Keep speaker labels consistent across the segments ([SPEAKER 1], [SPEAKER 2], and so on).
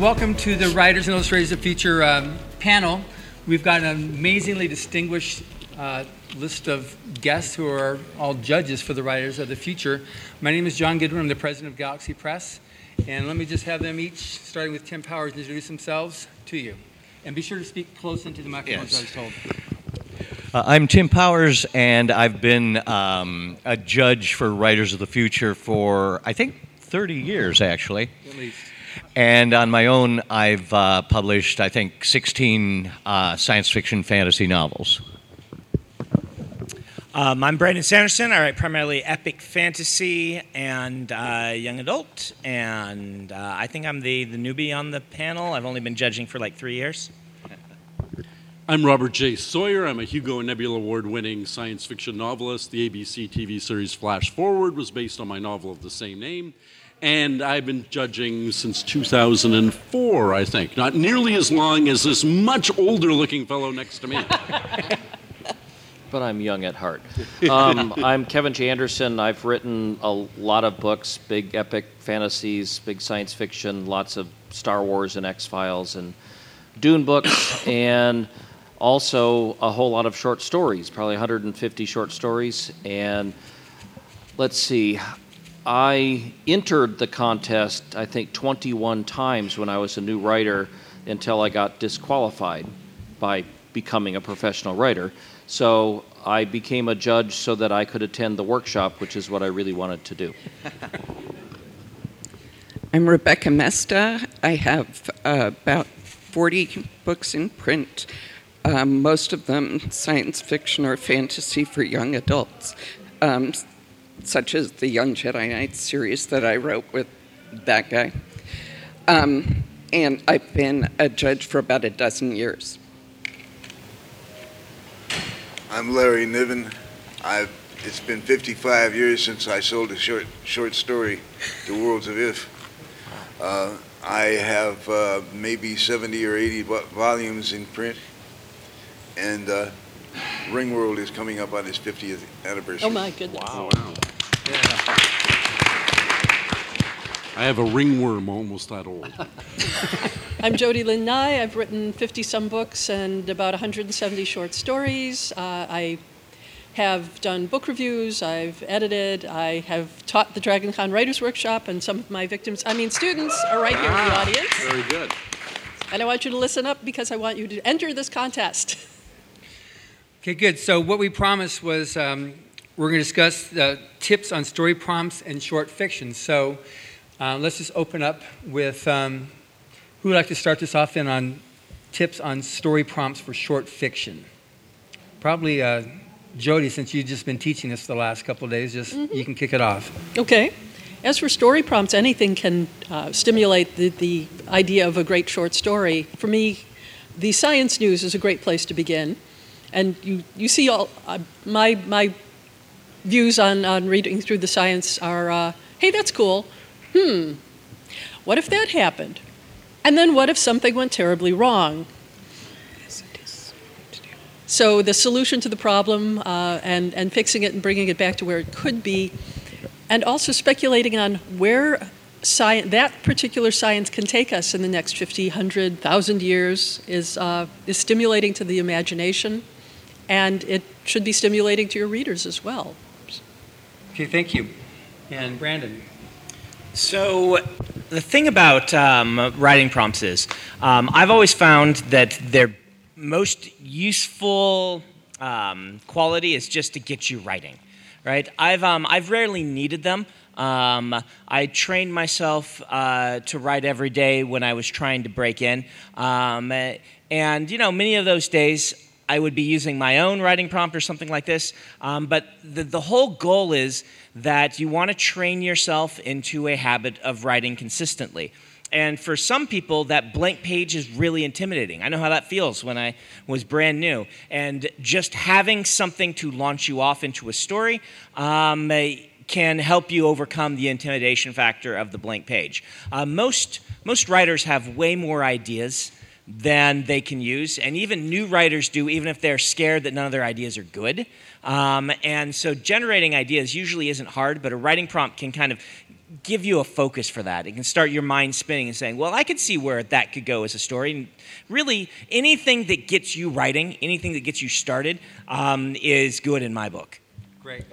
[SPEAKER 1] welcome to the Writers and Illustrators of Future um, panel. We've got an amazingly distinguished uh, list of guests who are all judges for the Writers of the Future. My name is John Goodwin. I'm the president of Galaxy Press. And let me just have them each, starting with Tim Powers, introduce themselves to you. And be sure to speak close into the microphone,
[SPEAKER 2] Yes.
[SPEAKER 1] as I was told.
[SPEAKER 2] Uh, I'm Tim Powers, and I've been um, a judge for Writers of the Future for, I think, 30 years, actually.
[SPEAKER 1] At least.
[SPEAKER 2] And on my own, I've uh, published, I think, 16 uh, science fiction fantasy novels.
[SPEAKER 3] Um, I'm Brandon Sanderson. I write primarily epic fantasy and uh, young adult, and uh, I think I'm the, the newbie on the panel. I've only been judging for like three years.
[SPEAKER 4] I'm Robert J. Sawyer. I'm a Hugo and Nebula Award winning science fiction novelist. The ABC TV series Flash Forward was based on my novel of the same name. And I've been judging since 2004, I think. Not nearly as long as this much older looking fellow next to me.
[SPEAKER 5] but I'm young at heart. Um, I'm Kevin J. Anderson. I've written a lot of books, big epic fantasies, big science fiction, lots of Star Wars and X Files and Dune books, and also a whole lot of short stories, probably 150 short stories. And let's see, I entered the contest, I think, 21 times when I was a new writer until I got disqualified by becoming a professional writer. So I became a judge so that I could attend the workshop, which is what I really wanted to do.
[SPEAKER 6] I'm Rebecca Moesta. I have uh, about 40 books in print, um, most of them science fiction or fantasy for young adults, um, such as the Young Jedi Knight series that I wrote with that guy. Um, and I've been a judge for about a dozen years.
[SPEAKER 7] I'm Larry Niven. I've, it's been 55 years since I sold a short, short story to Worlds of If. Uh, I have uh, maybe 70 or 80 vo- volumes in print, and uh, Ringworld is coming up on its 50th anniversary.
[SPEAKER 8] Oh my goodness.
[SPEAKER 4] wow. I have a ringworm almost that old.
[SPEAKER 8] I'm Jody Lynn Nye. I've written 50 some books and about 170 short stories. Uh, I have done book reviews, I've edited, I have taught the Dragon Con Writers Workshop, and some of my victims, I mean, students, are right here in the audience.
[SPEAKER 4] Very good.
[SPEAKER 8] And I want you to listen up because I want you to enter this contest.
[SPEAKER 1] Okay, good. So what we promised was um, we're going to discuss the tips on story prompts and short fiction. So uh, let's just open up with um, who would like to start this off in on tips on story prompts for short fiction? Probably uh, Jody, since you've just been teaching us the last couple of days. Just you can kick it off.
[SPEAKER 8] Okay. As for story prompts, anything can uh, stimulate the, the idea of a great short story. For me, the science news is a great place to begin. And you, you see all uh, my, my views on, on reading through the science are uh, hey, that's cool. Hmm, what if that happened? And then what if something went terribly wrong? So the solution to the problem uh, and, and fixing it and bringing it back to where it could be, and also speculating on where sci- that particular science can take us in the next 50, 100, 1,000 years is, uh, is stimulating to the imagination, and it should be stimulating to your readers as well.
[SPEAKER 1] Okay, thank you. And Brandon.
[SPEAKER 3] So, the thing about um, writing prompts is, um, I've always found that their most useful um, quality is just to get you writing, right? I've um, I've rarely needed them. Um, I trained myself uh, to write every day when I was trying to break in, um, and you know, many of those days I would be using my own writing prompt or something like this. Um, but the, the whole goal is that you want to train yourself into a habit of writing consistently. And for some people, that blank page is really intimidating. I know how that feels when I was brand new. And just having something to launch you off into a story um, can help you overcome the intimidation factor of the blank page. Uh, most, most writers have way more ideas than they can use. And even new writers do, even if they're scared that none of their ideas are good. Um, and so generating ideas usually isn't hard, but a writing prompt can kind of
[SPEAKER 9] give you a focus for that. It can start your mind spinning and saying, well, I could see where that could go as a story. And really, anything that gets you writing, anything that gets you started, um, is good in my book.
[SPEAKER 1] Great.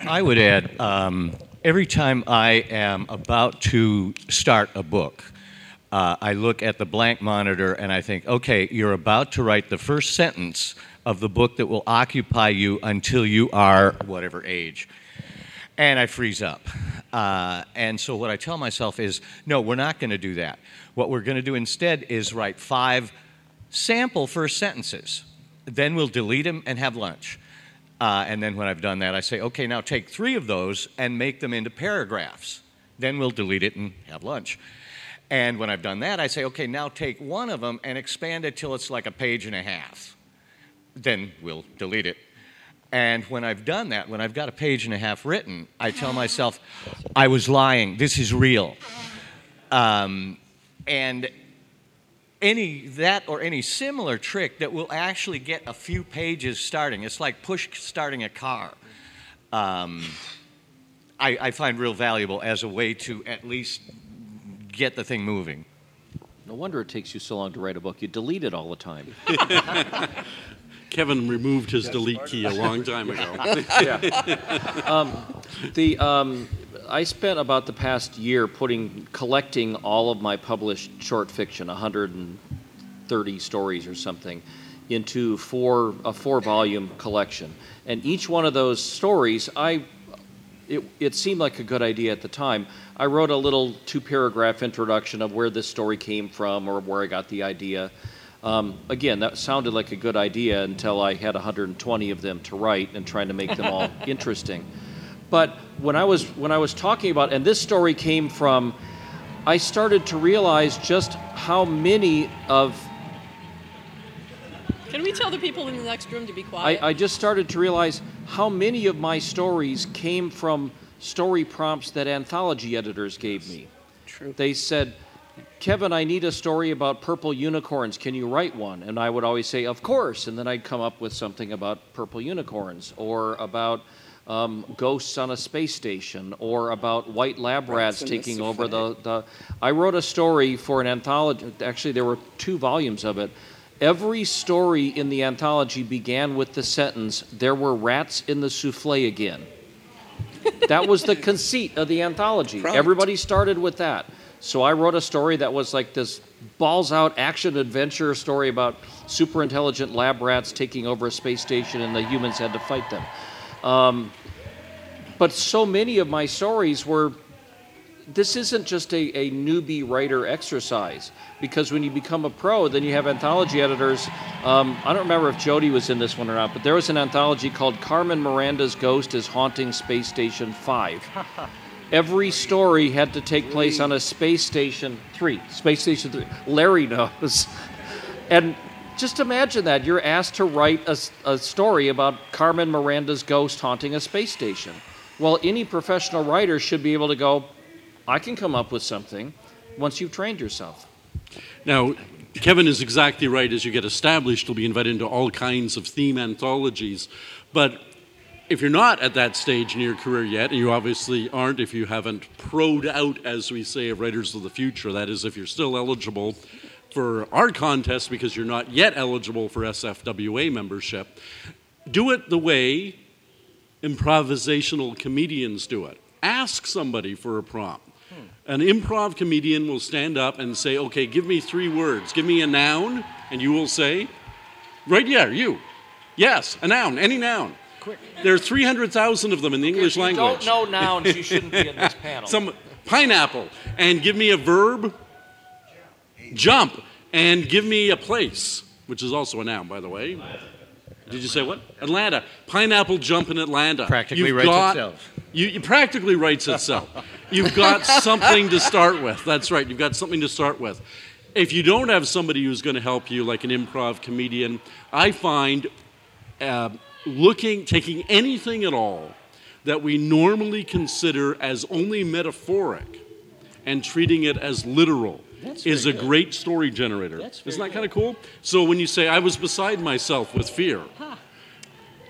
[SPEAKER 2] I would add um, every time I am about to start a book, uh, I look at the blank monitor and I think, okay, you're about to write the first sentence of the book that will occupy you until you are whatever age. And I freeze up. Uh, and so what I tell myself is, no, we're not going to do that. What we're going to do instead is write five sample first sentences. Then we'll delete them and have lunch. Uh, and then when I've done that, I say, okay, now take three of those and make them into paragraphs. Then we'll delete it and have lunch. And when I've done that, I say, okay, now take one of them and expand it till it's like a page and a half. Then we'll delete it. And when I've done that, when I've got a page and a half written, I tell myself, I was lying. This is real. Um, and any that or any similar trick that will actually get a few pages starting. It's like push starting a car. Um, I, I find real valuable as a way to at least get the thing moving.
[SPEAKER 5] No wonder it takes you so long to write a book. You delete it all the time.
[SPEAKER 4] Kevin removed his delete key a long time ago.
[SPEAKER 5] The um, I spent about the past year putting collecting all of my published short fiction, 130 stories or something, into four a four volume collection. And each one of those stories, I it, it seemed like a good idea at the time. I wrote a little two paragraph introduction of where this story came from or where I got the idea. Um, again, that sounded like a good idea until I had 120 of them to write and trying to make them all interesting. But when I was when I was talking about, and this story came from, I started to realize just how many of
[SPEAKER 8] Can we tell the people in the next room to be quiet?
[SPEAKER 5] I, I just started to realize how many of my stories came from story prompts that anthology editors gave me.
[SPEAKER 6] True.
[SPEAKER 5] They said, Kevin, I need a story about purple unicorns. Can you write one? And I would always say, Of course. And then I'd come up with something about purple unicorns or about um, ghosts on a space station or about white lab rats
[SPEAKER 6] the
[SPEAKER 5] taking over the, the. I wrote a story for an anthology. Actually, there were two volumes of it. Every story in the anthology began with the sentence, There were rats in the souffle again. that was the conceit of the anthology.
[SPEAKER 6] Prompt.
[SPEAKER 5] Everybody started with that. So I wrote a story that was like this balls out action adventure story about super intelligent lab rats taking over a space station and the humans had to fight them. Um, but so many of my stories were this isn't just a, a newbie writer exercise because when you become a pro, then you have anthology editors. Um, I don't remember if Jody was in this one or not, but there was an anthology called Carmen Miranda's Ghost is Haunting Space Station 5. Every story had to take place on a space station three, space station three. Larry knows. And just imagine that you're asked to write a story about Carmen Miranda's ghost haunting a space station. Well, any professional writer should be able to go, I can come up with something once you've trained yourself.
[SPEAKER 4] Now, Kevin is exactly right. As you get established, you'll be invited into all kinds of theme anthologies. But if you're not at that stage in your career yet, and you obviously aren't if you haven't proed out, as we say, of Writers of the Future, that is, if you're still eligible for our contest because you're not yet eligible for SFWA membership, do it the way improvisational comedians do it. Ask somebody for a prompt. Hmm. An improv comedian will stand up and say, Okay, give me three words. Give me a noun, and you will say, Right, yeah, you. Yes, a noun, any noun. Quick. There are 300,000 of them in the English
[SPEAKER 5] if you
[SPEAKER 4] language.
[SPEAKER 5] don't know nouns, you shouldn't be in this panel.
[SPEAKER 4] Some pineapple, and give me a verb, jump, and give me a place, which is also a noun, by the way. Did you say what? Atlanta. Pineapple jump in Atlanta.
[SPEAKER 2] Practically
[SPEAKER 4] You've
[SPEAKER 2] writes
[SPEAKER 4] got-
[SPEAKER 2] itself.
[SPEAKER 4] You, you practically writes itself. You've got something to start with. That's right. You've got something to start with. If you don't have somebody who's going to help you, like an improv comedian, I find uh, looking, taking anything at all that we normally consider as only metaphoric and treating it as literal is a great story generator. Isn't that kind of cool? So when you say, I was beside myself with fear,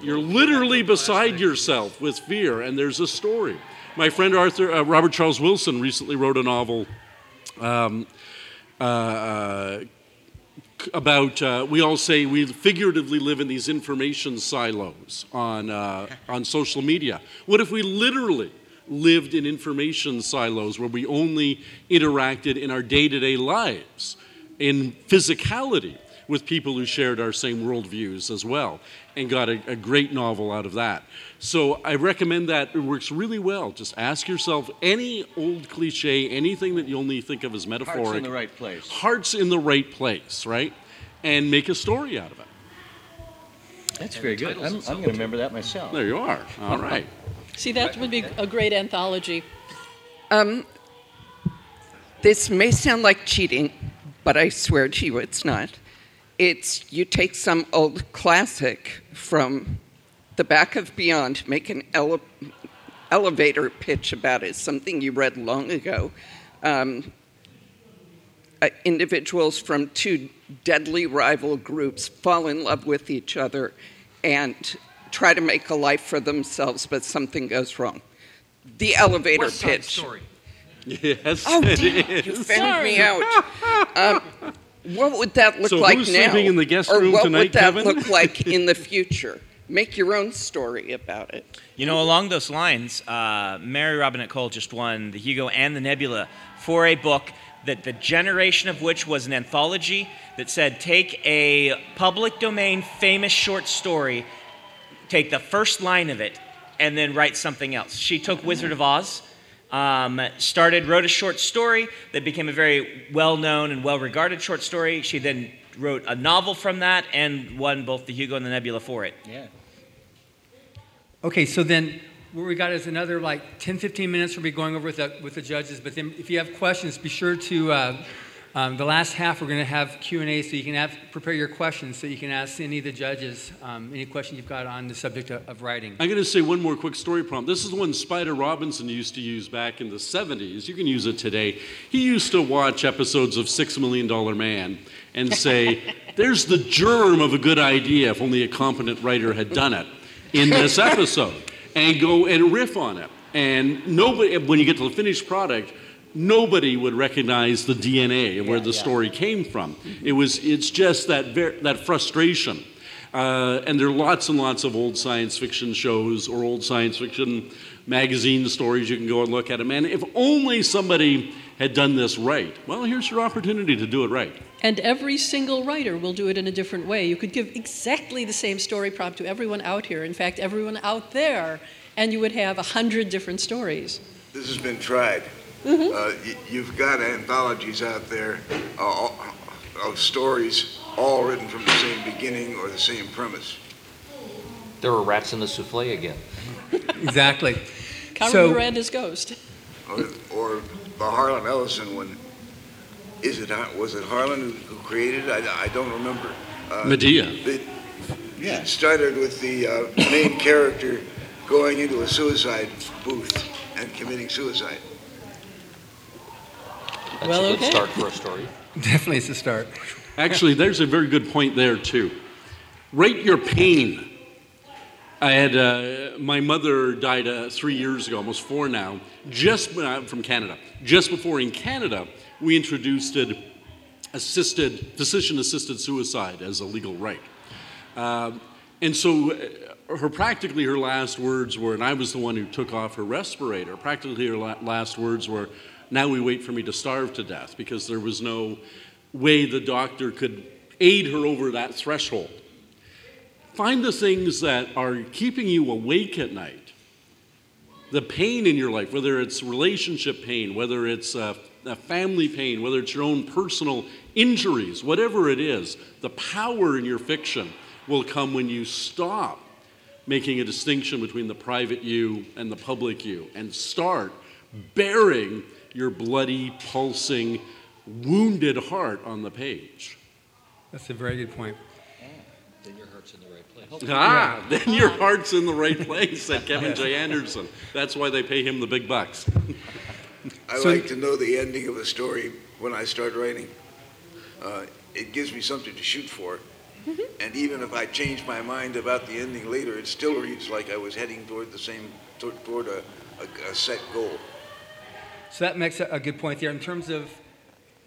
[SPEAKER 4] You're literally beside yourself with fear, and there's a story. My friend Arthur uh, Robert Charles Wilson recently wrote a novel um, uh, uh, about uh, we all say we figuratively live in these information silos on uh, on social media. What if we literally lived in information silos where we only interacted in our day-to-day lives in physicality with people who shared our same worldviews as well and got a, a, great novel out of that. So I recommend that. It works really well. Just ask yourself any old cliche, anything that you only think of as metaphoric. Heart's
[SPEAKER 2] in the right place.
[SPEAKER 4] Heart's in the right place, right? And make a story out of it.
[SPEAKER 2] That's very good. I'm, I'm going to remember that myself.
[SPEAKER 4] There you are. All right.
[SPEAKER 8] See, that would be a great anthology.
[SPEAKER 6] Um, this may sound like cheating, but I swear to you it's not. It's you take some old classic from the back of Beyond, make an ele- elevator pitch about it, something you read long ago. Um, uh, individuals from two deadly rival groups fall in love with each other and try to make a life for themselves, but something goes wrong. The elevator
[SPEAKER 1] West
[SPEAKER 6] pitch.
[SPEAKER 1] Story.
[SPEAKER 4] Yes,
[SPEAKER 6] Oh,
[SPEAKER 4] it
[SPEAKER 6] damn,
[SPEAKER 4] is.
[SPEAKER 6] you found me out. Um, what would that look
[SPEAKER 4] So
[SPEAKER 6] like
[SPEAKER 4] who's
[SPEAKER 6] now?
[SPEAKER 4] sleeping in the guest
[SPEAKER 6] or
[SPEAKER 4] room
[SPEAKER 6] what
[SPEAKER 4] tonight,
[SPEAKER 6] would that
[SPEAKER 4] Kevin?
[SPEAKER 6] look like in the future? Make your own story about it.
[SPEAKER 9] You know, along those lines, uh, Mary Robinette Kowal just won the Hugo and the Nebula for a book that the generation of which was an anthology that said take a public domain famous short story, take the first line of it, and then write something else. She took Wizard of Oz. Um, started, wrote a short story that became a very well known and well regarded short story. She then wrote a novel from that and won both the Hugo and the Nebula for it.
[SPEAKER 2] Yeah.
[SPEAKER 1] Okay, so then what we got is another like 10, 15 minutes we'll be going over with the, with the judges. But then if you have questions, be sure to, uh, um, the last half we're going to have Q&A so you can have, prepare your questions so you can ask any of the judges um, any question you've got on the subject of, of writing.
[SPEAKER 4] I'm going to say one more quick story prompt. This is one Spider Robinson used to use back in the 70s. You can use it today. He used to watch episodes of Six Million Dollar Man and say, There's the germ of a good idea if only a competent writer had done it in this episode, and go and riff on it. And nobody, when you get to the finished product, nobody would recognize the DNA of where the story came from. It was, it's just that, ver- that frustration. Uh, and there are lots and lots of old science fiction shows or old science fiction magazine stories you can go and look at them. And if only somebody had done this right, well, here's your opportunity to do it right.
[SPEAKER 8] And every single writer will do it in a different way. You could give exactly the same story prompt to everyone out here, in fact, everyone out there, and you would have a hundred different stories.
[SPEAKER 7] This has been tried.
[SPEAKER 8] Mm-hmm.
[SPEAKER 7] Uh, y- you've got anthologies out there uh, of stories all written from the same beginning or the same premise.
[SPEAKER 5] There were rats in the souffle again.
[SPEAKER 1] Exactly.
[SPEAKER 8] Carmen
[SPEAKER 1] So-
[SPEAKER 8] Miranda's ghost.
[SPEAKER 7] Or, or the Harlan Ellison one. Is it was it Harlan who, who created it? I, I don't remember. Uh,
[SPEAKER 4] Medea.
[SPEAKER 7] It, it started with the uh, main character going into a suicide booth and committing suicide.
[SPEAKER 5] That's
[SPEAKER 8] Well,
[SPEAKER 5] a good
[SPEAKER 8] okay.
[SPEAKER 5] start for a story.
[SPEAKER 1] Definitely it's a start.
[SPEAKER 4] Actually, there's a very good point there, too. Rate your pain. I had uh, my mother died uh, three years ago, almost four now, just uh, from Canada. Just before in Canada, we introduced it, assisted physician-assisted suicide as a legal right. Um, and so, uh, her practically her last words were, and I was the one who took off her respirator. Practically her la- last words were, "Now we wait for me to starve to death," because there was no way the doctor could aid her over that threshold. Find the things that are keeping you awake at night. The pain in your life, whether it's relationship pain, whether it's uh, a family pain, whether it's your own personal injuries, whatever it is, the power in your fiction will come when you stop making a distinction between the private you and the public you and start bearing your bloody, pulsing, wounded heart on the page.
[SPEAKER 1] That's a very good point.
[SPEAKER 5] Then your heart's in the right place.
[SPEAKER 4] Ah, then your heart's in the right place, said Kevin J. Anderson. That's why they pay him the big bucks.
[SPEAKER 7] I
[SPEAKER 1] So-
[SPEAKER 7] like to know the ending of a story when I start writing. Uh, it gives me something to shoot for. And even if I change my mind about the ending later, it still reads like I was heading toward the same, toward, toward a, a, a set goal.
[SPEAKER 1] So that makes a, good point there. In terms of,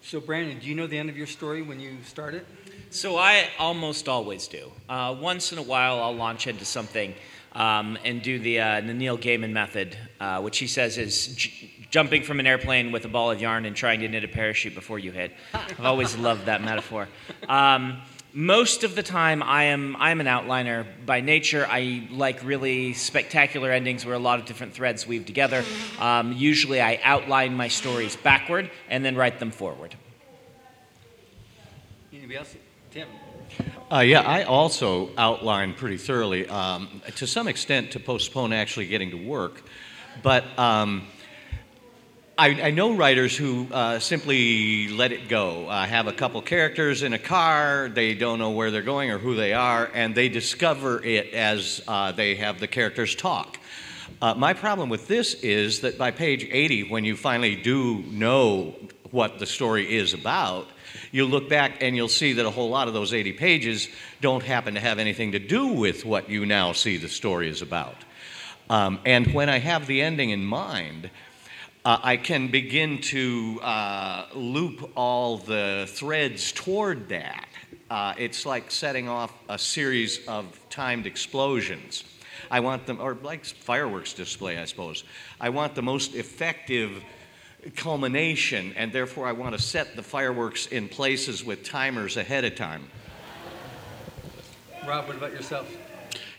[SPEAKER 1] so Brandon, do you know the end of your story when you start it?
[SPEAKER 9] So I almost always do. Uh, once in a while, I'll launch into something um, and do the, uh, the Neil Gaiman method, uh, which he says is j- jumping from an airplane with a ball of yarn and trying to knit a parachute before you hit. I've always loved that metaphor. Um, most of the time, I am I am an outliner by nature. I like really spectacular endings where a lot of different threads weave together. Um, usually, I outline my stories backward and then write them forward.
[SPEAKER 1] Anybody else? Tim?
[SPEAKER 2] Uh, yeah, I also outline pretty thoroughly, um, to some extent, to postpone actually getting to work. But um, I, I, know writers who uh, simply let it go. Uh, have a couple characters in a car, they don't know where they're going or who they are, and they discover it as uh, they have the characters talk. Uh, my problem with this is that by page 80, when you finally do know what the story is about, you look back and you'll see that a whole lot of those 80 pages don't happen to have anything to do with what you now see the story is about. Um, and when I have the ending in mind, uh, I can begin to uh, loop all the threads toward that. Uh, it's like setting off a series of timed explosions. I want them, or like fireworks display, I suppose. I want the most effective culmination, and therefore I want to set the fireworks in places with timers ahead of time.
[SPEAKER 1] Rob, what about yourself?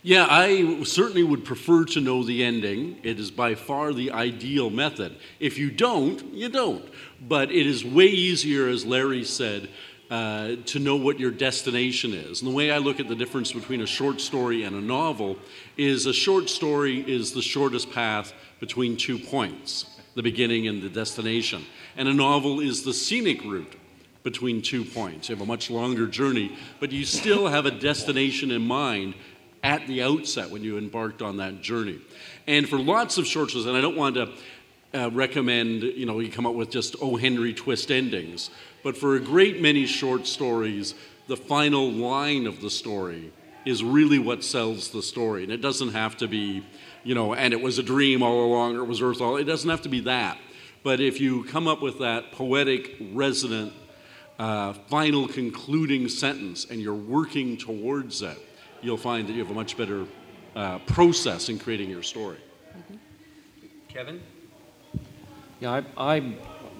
[SPEAKER 4] Yeah, I certainly would prefer to know the ending. It is by far the ideal method. If you don't, you don't. But it is way easier, as Larry said, uh, to know what your destination is. And the way I look at the difference between a short story and a novel is a short story is the shortest path between two points the beginning and the destination. And a novel is the scenic route between two points. You have a much longer journey, but you still have a destination in mind at the outset when you embarked on that journey. And for lots of short stories, and I don't want to uh, recommend, you know, you come up with just O. Henry twist endings, but for a great many short stories, the final line of the story is really what sells the story. And it doesn't have to be you know, and it was a dream all along, or it was Earth all. It doesn't have to be that. But if you come up with that poetic, resonant, uh, final concluding sentence and you're working towards it, you'll find that you have a much better uh, process in creating your story.
[SPEAKER 1] Mm-hmm. Kevin?
[SPEAKER 5] Yeah, I, I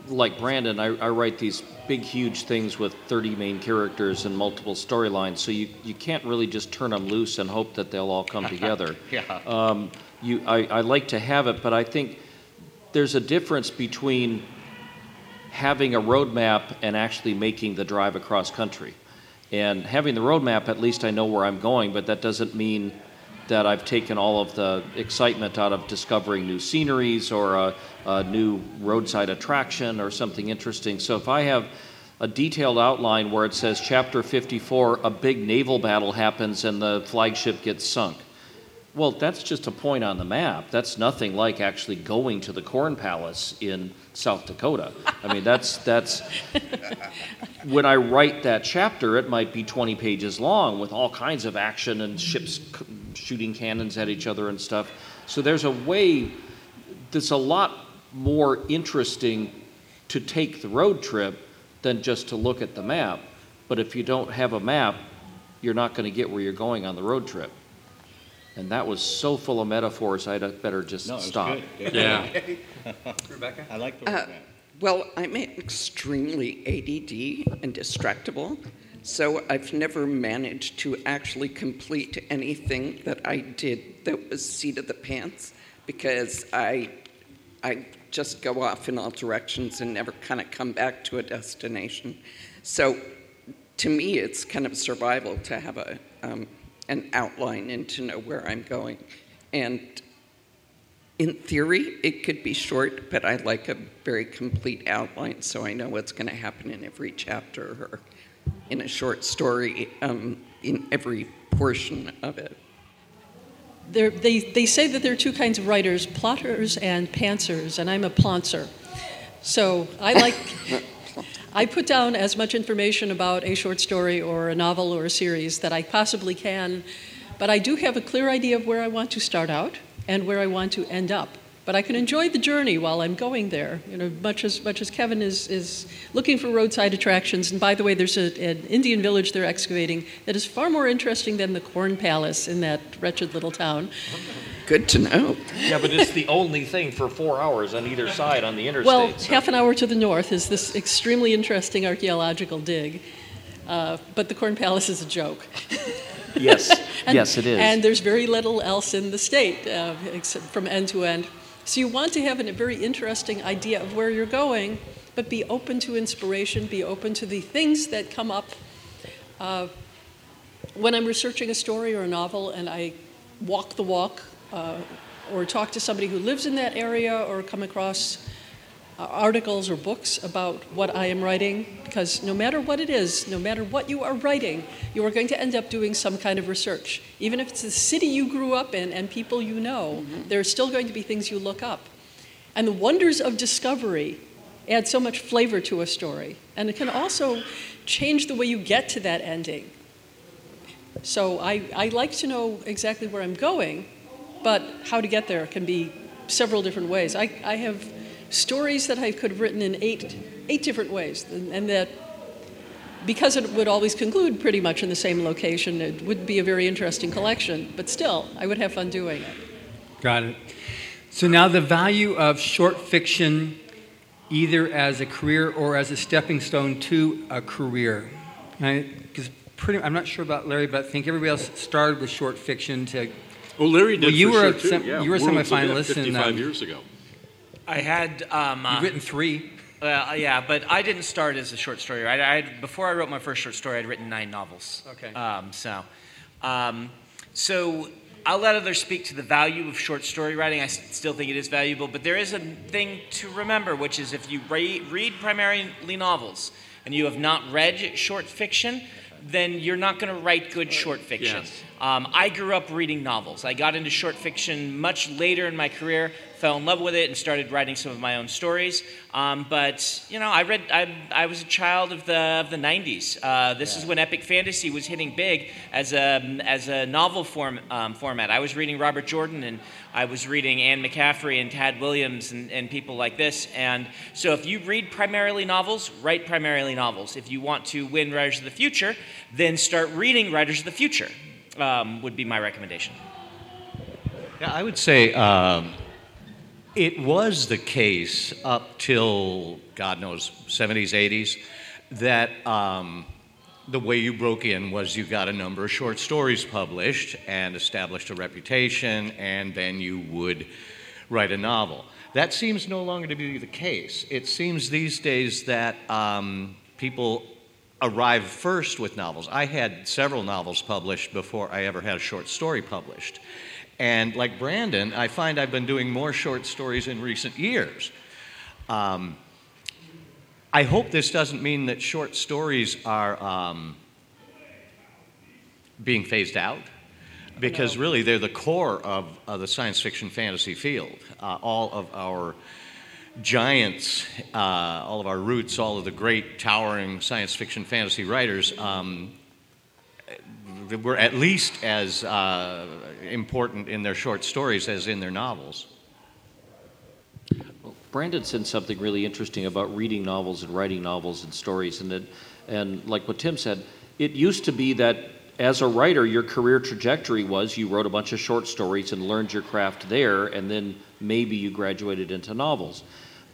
[SPEAKER 5] like Brandon, I, I, write these big, huge things with 30 main characters and multiple storylines, so you, you can't really just turn them loose and hope that they'll all come together.
[SPEAKER 2] yeah.
[SPEAKER 5] Um, you, I, I like to have it, but I think there's a difference between having a roadmap and actually making the drive across country. And having the roadmap, at least I know where I'm going, but that doesn't mean that I've taken all of the excitement out of discovering new sceneries or a, a new roadside attraction or something interesting. So if I have a detailed outline where it says chapter 54 a big naval battle happens and the flagship gets sunk well, that's just a point on the map. That's nothing like actually going to the Corn Palace in South Dakota. I mean, that's that's when I write that chapter, it might be 20 pages long with all kinds of action and ships shooting cannons at each other and stuff. So there's a way that's a lot more interesting to take the road trip than just to look at the map. But if you don't have a map, you're not going to get where you're going on the road trip. And that was so full of metaphors, I'd better just
[SPEAKER 2] no,
[SPEAKER 5] stop.
[SPEAKER 4] Good. Yeah.
[SPEAKER 1] Rebecca?
[SPEAKER 2] I like the
[SPEAKER 6] uh, Well, I'm extremely ADD and distractible, so I've never managed to actually complete anything that I did that was seat of the pants because I, I just go off in all directions and never kind of come back to a destination. So to me, it's kind of survival to have a um, an outline and to know where I'm going. And in theory, it could be short, but I like a very complete outline so I know what's going to happen in every chapter or in a short story um, in every portion of it.
[SPEAKER 8] There, they, they say that there are two kinds of writers plotters and pantsers, and I'm a plantser. So I like, I put down as much information about a short story or a novel or a series that I possibly can, but I do have a clear idea of where I want to start out and where I want to end up. But I can enjoy the journey while I'm going there, you know, much as much as Kevin is, is looking for roadside attractions. And by the way, there's a, an Indian village they're excavating that is far more interesting than the Corn Palace in that wretched little town.
[SPEAKER 6] Good to know.
[SPEAKER 5] Yeah, but it's the only thing for four hours on either side on the interstate.
[SPEAKER 8] Well,
[SPEAKER 5] so-
[SPEAKER 8] half an hour to the north is this extremely interesting archaeological dig. Uh, but the Corn Palace is a joke.
[SPEAKER 5] Yes,
[SPEAKER 8] And-
[SPEAKER 5] yes, it is.
[SPEAKER 8] And there's very little else in the state uh, except from end to end. So you want to have a very interesting idea of where you're going, but be open to inspiration, be open to the things that come up. Uh, when I'm researching a story or a novel and I walk the walk uh, or talk to somebody who lives in that area or come across articles or books about what I am writing, because no matter what it is, no matter what you are writing, you are going to end up doing some kind of research. Even if it's the city you grew up in and people you know, mm-hmm. there are still going to be things you look up. And the wonders of discovery add so much flavor to a story, and it can also change the way you get to that ending. So I, I like to know exactly where I'm going, but how to get there can be several different ways. I, I have stories that I could have written in eight, eight different ways, and, and that because it would always conclude pretty much in the same location, it would be a very interesting collection, but still, I would have fun doing it.
[SPEAKER 1] Got it. So now the value of short fiction, either as a career or as a stepping stone to a career. Because pretty, I'm not sure about Larry, but I think everybody else started with short fiction. To
[SPEAKER 4] Oh, Larry did
[SPEAKER 1] Well, you
[SPEAKER 4] for
[SPEAKER 1] were
[SPEAKER 4] sure,
[SPEAKER 1] a
[SPEAKER 4] too.
[SPEAKER 1] sem-
[SPEAKER 4] yeah.
[SPEAKER 1] you were a
[SPEAKER 4] Worlds of
[SPEAKER 1] semifinalist in,
[SPEAKER 4] 55
[SPEAKER 1] um,
[SPEAKER 4] years ago.
[SPEAKER 3] I had um, uh,
[SPEAKER 1] you've written three.
[SPEAKER 3] Uh, yeah, but I didn't start as a short story writer. I, had, before I wrote my first short story, I'd written nine novels.
[SPEAKER 1] Okay.
[SPEAKER 3] Um, so, um, so I'll let others speak to the value of short story writing. I still think it is valuable, but there is a thing to remember, which is if you re- read primarily novels and you have not read short fiction, then you're not going to write good short fiction.
[SPEAKER 4] Yes.
[SPEAKER 3] Um, I grew up reading novels. I got into short fiction much later in my career, fell in love with it, and started writing some of my own stories. Um, but you know, I read. I, I was a child of the of the '90s. Uh, this is when epic fantasy was hitting big as a as a novel form um, format. I was reading Robert Jordan, and I was reading Anne McCaffrey and Tad Williams and, and people like this. And so, if you read primarily novels, write primarily novels. If you want to win Writers of the Future, then start reading Writers of the Future. Um, would be my recommendation.
[SPEAKER 2] Yeah, I would say um, it was the case up till, God knows, 70s, 80s, that um, the way you broke in was you got a number of short stories published and established a reputation, and then you would write a novel. That seems no longer to be the case. It seems these days that um, people arrive first with novels. I had several novels published before I ever had a short story published. And like Brandon, I find I've been doing more short stories in recent years. Um, I hope this doesn't mean that short stories are um, being phased out, because really they're the core of, of the science fiction fantasy field. Uh, all of our giants, uh, all of our roots, all of the great towering science fiction fantasy writers um, were at least as uh, important in their short stories as in their novels.
[SPEAKER 5] Brandon said something really interesting about reading novels and writing novels and stories, and it, and like what Tim said, it used to be that as a writer, your career trajectory was you wrote a bunch of short stories and learned your craft there, and then maybe you graduated into novels.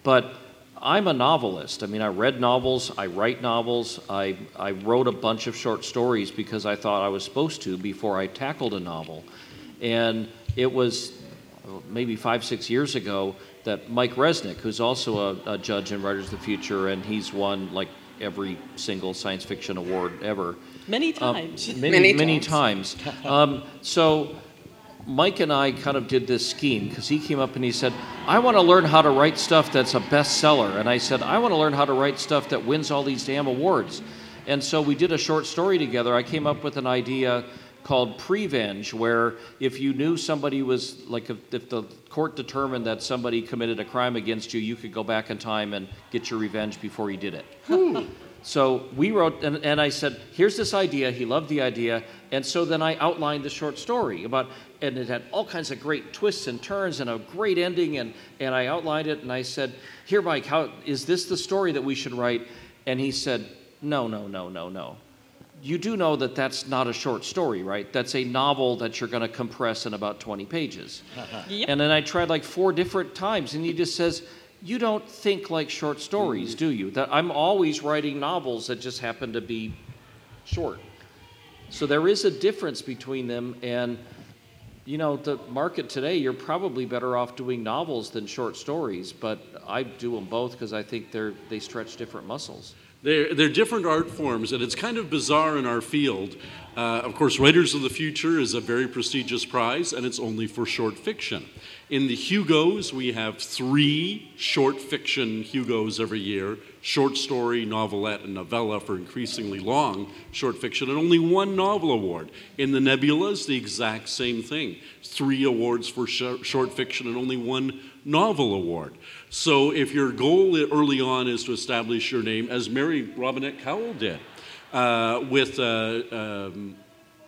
[SPEAKER 5] But I'm a novelist. I mean, I read novels, I write novels, I, I wrote a bunch of short stories because I thought I was supposed to before I tackled a novel. And it was uh, maybe five, six years ago that Mike Resnick, who's also a, a judge in Writers of the Future, and he's won like every single science fiction award ever.
[SPEAKER 8] Many
[SPEAKER 5] Um,
[SPEAKER 8] times.
[SPEAKER 5] many,
[SPEAKER 6] Many
[SPEAKER 5] many
[SPEAKER 6] times.
[SPEAKER 5] times. Um, so Mike and I kind of did this scheme because he came up and he said, I want to learn how to write stuff that's a bestseller. And I said, I want to learn how to write stuff that wins all these damn awards. And so we did a short story together. I came up with an idea called Prevenge, where if you knew somebody was like if, if the court determined that somebody committed a crime against you, you could go back in time and get your revenge before he did it. Hmm. So we wrote, and, and I said, here's this idea. He loved the idea. And so then I outlined the short story about, and it had all kinds of great twists and turns and a great ending. And, and I outlined it and I said, here, Mike, how, is this the story that we should write? And he said, no, no, no, no, no. You do know that that's not a short story, right? That's a novel that you're going to compress in about 20 pages.
[SPEAKER 8] Yep.
[SPEAKER 5] And then I tried like four different times, and he just says, You don't think like short stories, mm-hmm. do you? That I'm always writing novels that just happen to be short. So there is a difference between them, and you know, the market today, you're probably better off doing novels than short stories, but I do them both because I think they're, they stretch different muscles.
[SPEAKER 4] They're, they're different art forms, and it's kind of bizarre in our field. Uh, of course, Writers of the Future is a very prestigious prize, and it's only for short fiction. In the Hugos, we have three short fiction Hugos every year short story, novelette, and novella for increasingly long short fiction, and only one novel award. In the Nebulas, the exact same thing three awards for sh- short fiction and only one novel award. So if your goal early on is to establish your name, as Mary Robinette Kowal did, uh, with uh, um,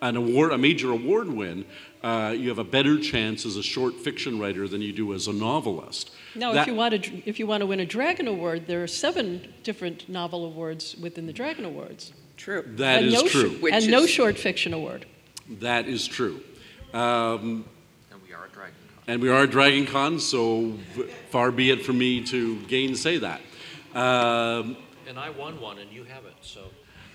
[SPEAKER 4] an award, a major award win, uh, you have a better chance as a short fiction writer than you do as a novelist.
[SPEAKER 8] Now,
[SPEAKER 4] That-
[SPEAKER 8] if you want to, if you want to win a Dragon Award, there are seven different novel awards within the Dragon Awards,
[SPEAKER 6] True.
[SPEAKER 4] that
[SPEAKER 8] and
[SPEAKER 4] is
[SPEAKER 8] no
[SPEAKER 4] true.
[SPEAKER 6] Which
[SPEAKER 8] and no short fiction award.
[SPEAKER 4] That is true. Um,
[SPEAKER 5] And we are at Dragon Con.
[SPEAKER 4] and we are at Dragon Con, so far be it from me to gainsay that. Um,
[SPEAKER 5] And I won one, and you haven't, so.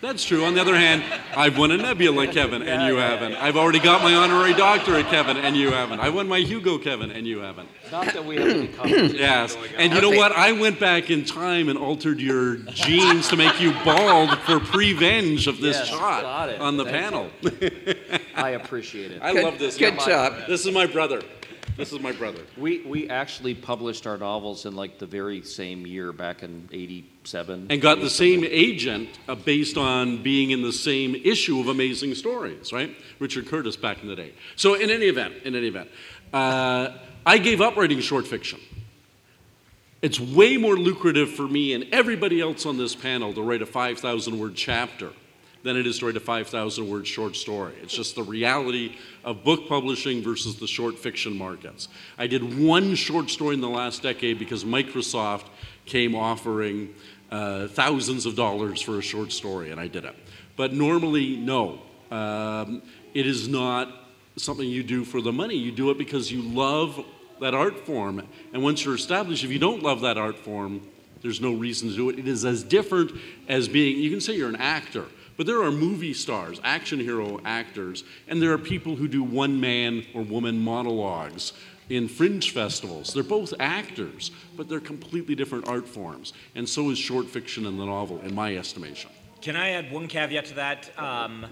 [SPEAKER 4] That's true. On the other hand, I've won a Nebula, Kevin, and you haven't. I've already got my honorary doctorate, Kevin, and you haven't. I won my Hugo, Kevin, and you haven't.
[SPEAKER 5] Not that we have any competition
[SPEAKER 4] Yes.
[SPEAKER 5] going on.
[SPEAKER 4] And you know what? I went back in time and altered your genes to make you bald for prevenge of this
[SPEAKER 5] Yes,
[SPEAKER 4] shot
[SPEAKER 5] got it.
[SPEAKER 4] on the
[SPEAKER 5] Thank
[SPEAKER 4] panel.
[SPEAKER 5] I appreciate it.
[SPEAKER 4] I
[SPEAKER 6] Good-
[SPEAKER 4] love this.
[SPEAKER 6] Good job.
[SPEAKER 4] This is my brother. This is my brother.
[SPEAKER 5] We, we actually published our novels in like the very same year back in 87.
[SPEAKER 4] And got the same agent uh, based on being in the same issue of Amazing Stories, right? Richard Curtis back in the day. So, in any event, in any event, uh, I gave up writing short fiction. It's way more lucrative for me and everybody else on this panel to write a 5,000 word chapter than it is to write a 5,000 word short story. It's just the reality of book publishing versus the short fiction markets. I did one short story in the last decade because Microsoft came offering uh, thousands of dollars for a short story, and I did it. But normally, no. Um, it is not something you do for the money. You do it because you love that art form. And once you're established, if you don't love that art form, there's no reason to do it. It is as different as being, you can say you're an actor, but there are movie stars, action hero actors, and there are people who do one man or woman monologues in fringe festivals. They're both actors, but they're completely different art forms. And so is short fiction and the novel, in my estimation.
[SPEAKER 3] Can I add one caveat to that? Um,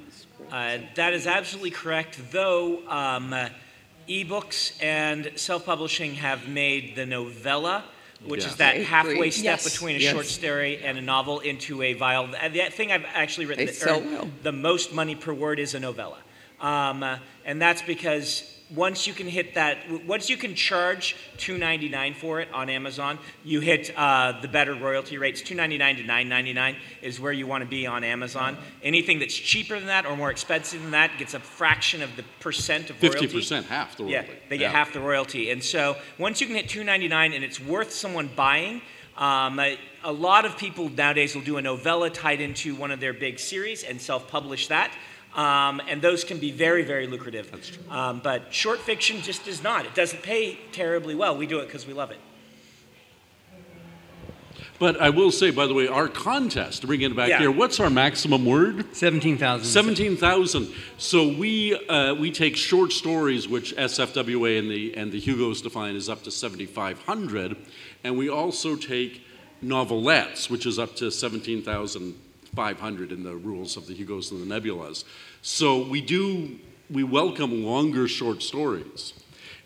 [SPEAKER 3] uh, that is absolutely correct, though um, ebooks and self publishing have made the novella, which
[SPEAKER 4] Yeah.
[SPEAKER 3] is that
[SPEAKER 6] I
[SPEAKER 3] halfway
[SPEAKER 6] agree.
[SPEAKER 3] step
[SPEAKER 8] Yes.
[SPEAKER 3] between a
[SPEAKER 6] Yes.
[SPEAKER 3] short story and a novel, into a vial. uh, The thing I've actually written
[SPEAKER 6] They
[SPEAKER 3] that
[SPEAKER 6] sell
[SPEAKER 3] earned
[SPEAKER 6] well.
[SPEAKER 3] the most money per word is a novella. Um, uh, and that's because once you can hit that, once you can charge $2.99 for it on Amazon, you hit uh, the better royalty rates. $2.99 to $9.99 is where you want to be on Amazon. Anything that's cheaper than that or more expensive than that gets a fraction of the percent of royalty.
[SPEAKER 4] 50%, half the
[SPEAKER 3] Yeah, they get
[SPEAKER 4] Yeah.
[SPEAKER 3] half the royalty. And so once you can hit $2.99 and it's worth someone buying, um, a, a lot of people nowadays will do a novella tied into one of their big series and self-publish that. Um, and those can be very, very lucrative. That's true. Um, but short fiction just does not. It doesn't pay terribly well. We do it because we love it.
[SPEAKER 4] But I will say, by the way, our contest, to bring it back
[SPEAKER 3] Yeah.
[SPEAKER 4] here, what's our maximum word?
[SPEAKER 1] 17,000.
[SPEAKER 4] 17,000. So we, uh, we take short stories, which SFWA and the, and the Hugos define as up to 7,500, and we also take novelettes, which is up to 17,500 in the rules of the Hugos and the Nebulas. So we do, we welcome longer short stories.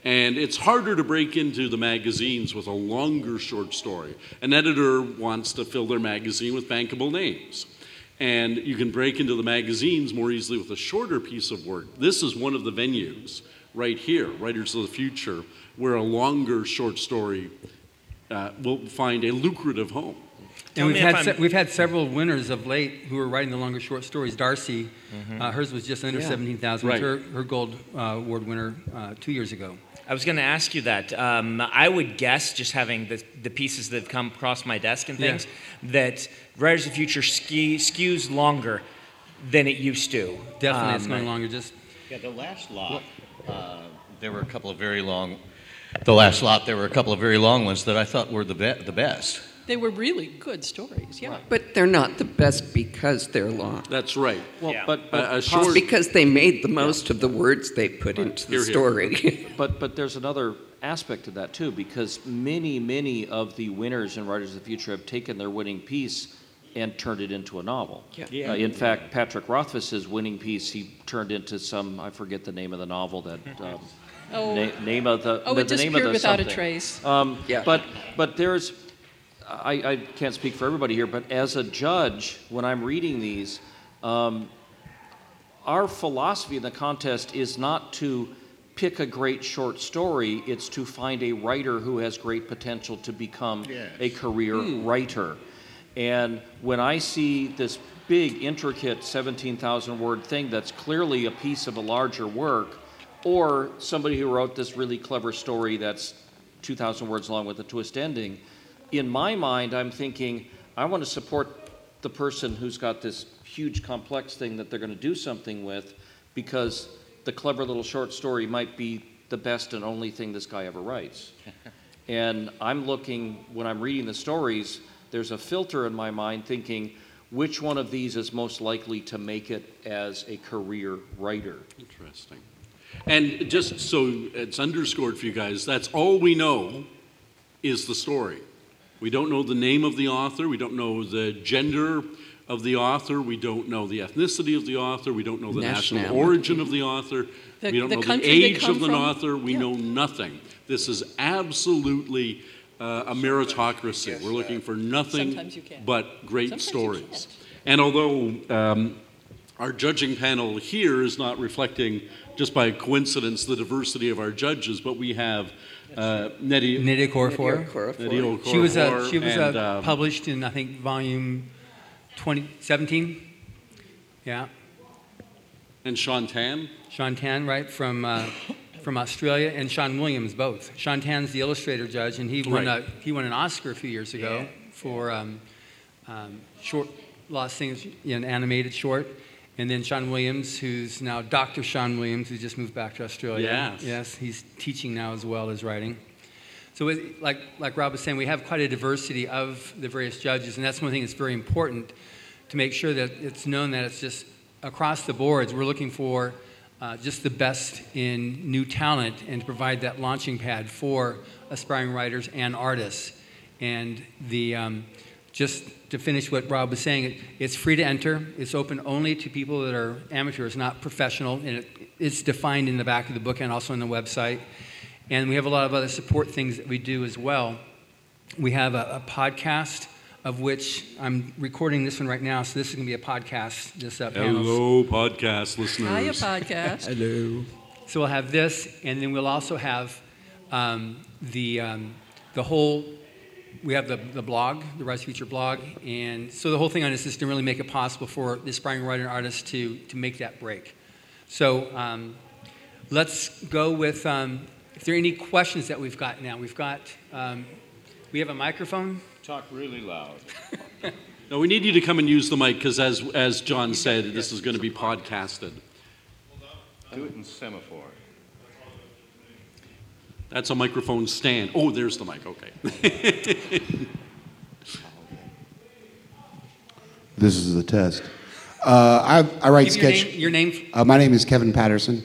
[SPEAKER 4] And it's harder to break into the magazines with a longer short story. An editor wants to fill their magazine with bankable names. And you can break into the magazines more easily with a shorter piece of work. This is one of the venues right here, Writers of the Future, where a longer short story uh, will find a lucrative home.
[SPEAKER 1] And we've had, se- we've had several winners of late who are writing the longer short stories. Darcy,
[SPEAKER 3] Mm-hmm.
[SPEAKER 1] uh, hers was just under
[SPEAKER 6] Yeah.
[SPEAKER 1] 17,000.
[SPEAKER 4] Right.
[SPEAKER 1] Her, her gold uh, award winner uh, two years ago.
[SPEAKER 3] I was going to ask you that. Um, I would guess, just having the, the pieces that have come across my desk and
[SPEAKER 1] Yeah.
[SPEAKER 3] things, that Writers of the Future ski, skews longer than it used to.
[SPEAKER 1] Definitely, it's
[SPEAKER 3] Um,
[SPEAKER 1] going longer. Just
[SPEAKER 2] Yeah, the last lot, uh, there were a couple of very long. The last lot, there were a couple of very long ones that I thought were the be- the best.
[SPEAKER 8] They were really good stories, yeah.
[SPEAKER 6] But they're not the best because they're long.
[SPEAKER 4] That's right.
[SPEAKER 5] Well,
[SPEAKER 3] Yeah.
[SPEAKER 5] but but,
[SPEAKER 4] A- a
[SPEAKER 5] poss-
[SPEAKER 4] short-
[SPEAKER 6] Because they made the most of the words they put into the
[SPEAKER 4] Here, here.
[SPEAKER 6] story.
[SPEAKER 5] but but there's another aspect to that too, because many many of the winners in Writers of the Future have taken their winning piece and turned it into a novel.
[SPEAKER 6] Yeah.
[SPEAKER 3] Yeah.
[SPEAKER 5] Uh, in fact, Patrick Rothfuss's winning piece he turned into some I forget the name of the novel that. Um,
[SPEAKER 8] Oh,
[SPEAKER 5] na- name of the
[SPEAKER 8] oh
[SPEAKER 5] the,
[SPEAKER 8] it
[SPEAKER 5] the name of
[SPEAKER 8] disappeared
[SPEAKER 5] the
[SPEAKER 8] without a trace.
[SPEAKER 5] Um,
[SPEAKER 6] Yeah.
[SPEAKER 5] But but there's, I, I can't speak for everybody here, but as a judge, when I'm reading these, um, our philosophy in the contest is not to pick a great short story. It's to find a writer who has great potential to become a career writer. And when I see this big, intricate 17,000 word thing that's clearly a piece of a larger work, or somebody who wrote this really clever story that's 2,000 words long with a twist ending, in my mind, I'm thinking, I want to support the person who's got this huge, complex thing that they're going to do something with because the clever little short story might be the best and only thing this guy ever writes. and I'm looking, when I'm reading the stories, there's a filter in my mind thinking, which one of these is most likely to make it as a career writer?
[SPEAKER 4] Interesting. And just so it's underscored for you guys, that's all we know is the story. We don't know the name of the author, we don't know the gender of the author, we don't know the ethnicity of the author, we don't know the national origin of the author,
[SPEAKER 8] The-
[SPEAKER 4] we don't
[SPEAKER 8] the
[SPEAKER 4] know the age of the
[SPEAKER 8] from.
[SPEAKER 4] author, we
[SPEAKER 8] Yeah.
[SPEAKER 4] know nothing. This is absolutely uh, a meritocracy. We're looking for nothing
[SPEAKER 8] Sometimes you can.
[SPEAKER 4] but great
[SPEAKER 8] Sometimes
[SPEAKER 4] stories. And although um, our judging panel here is not reflecting just by coincidence the diversity of our judges, but we have uh, Nnedi,
[SPEAKER 1] Nydia Okorafor.
[SPEAKER 6] Okorafor.
[SPEAKER 4] Nnedi Okorafor
[SPEAKER 1] She was, uh, she was
[SPEAKER 4] and,
[SPEAKER 1] uh,
[SPEAKER 4] um,
[SPEAKER 1] published in, I think, volume 2017. Yeah.
[SPEAKER 4] and Shaun Tan.
[SPEAKER 1] Shaun Tan, right, from, uh, from Australia, and Sean Williams, both. Shaun Tan's the illustrator judge, and he won,
[SPEAKER 4] Right.
[SPEAKER 1] a, he won an Oscar a few years ago for um, um, short, Lost Things, an animated short. And then Sean Williams, who's now Dr. Sean Williams, who just moved back to Australia.
[SPEAKER 4] Yes.
[SPEAKER 1] Yes, he's teaching now as well as writing. So, it, like, like Rob was saying, we have quite a diversity of the various judges, and that's one thing that's very important to make sure that it's known that it's just across the boards. We're looking for uh, just the best in new talent and to provide that launching pad for aspiring writers and artists. And the um, just to finish what Rob was saying, it's free to enter. It's open only to people that are amateurs, not professional, and it, it's defined in the back of the book and also on the website. And we have a lot of other support things that we do as well. We have a, a podcast of which I'm recording this one right now, so this is going to be a podcast. This uh, panel.
[SPEAKER 4] Hello, podcast listeners.
[SPEAKER 8] Hiya, podcast.
[SPEAKER 6] Hello.
[SPEAKER 1] So we'll have this, and then we'll also have um, the um, the whole. We have the, the blog, the Rise Future blog, and so the whole thing on this is to really make it possible for the aspiring writer and artist to to make that break. So um, let's go with. Um, if there are any questions that we've got now, we've got. Um, we have a microphone.
[SPEAKER 2] Talk really loud.
[SPEAKER 4] No, we need you to come and use the mic because, as as John said, this is going to be podcasted.
[SPEAKER 2] Do it in semaphore.
[SPEAKER 4] That's a microphone stand. Oh, there's the mic. Okay.
[SPEAKER 10] This is the test. Uh, I, I write
[SPEAKER 1] Give your
[SPEAKER 10] sketch.
[SPEAKER 1] name, your name.
[SPEAKER 10] Uh, my name is Kevin Patterson.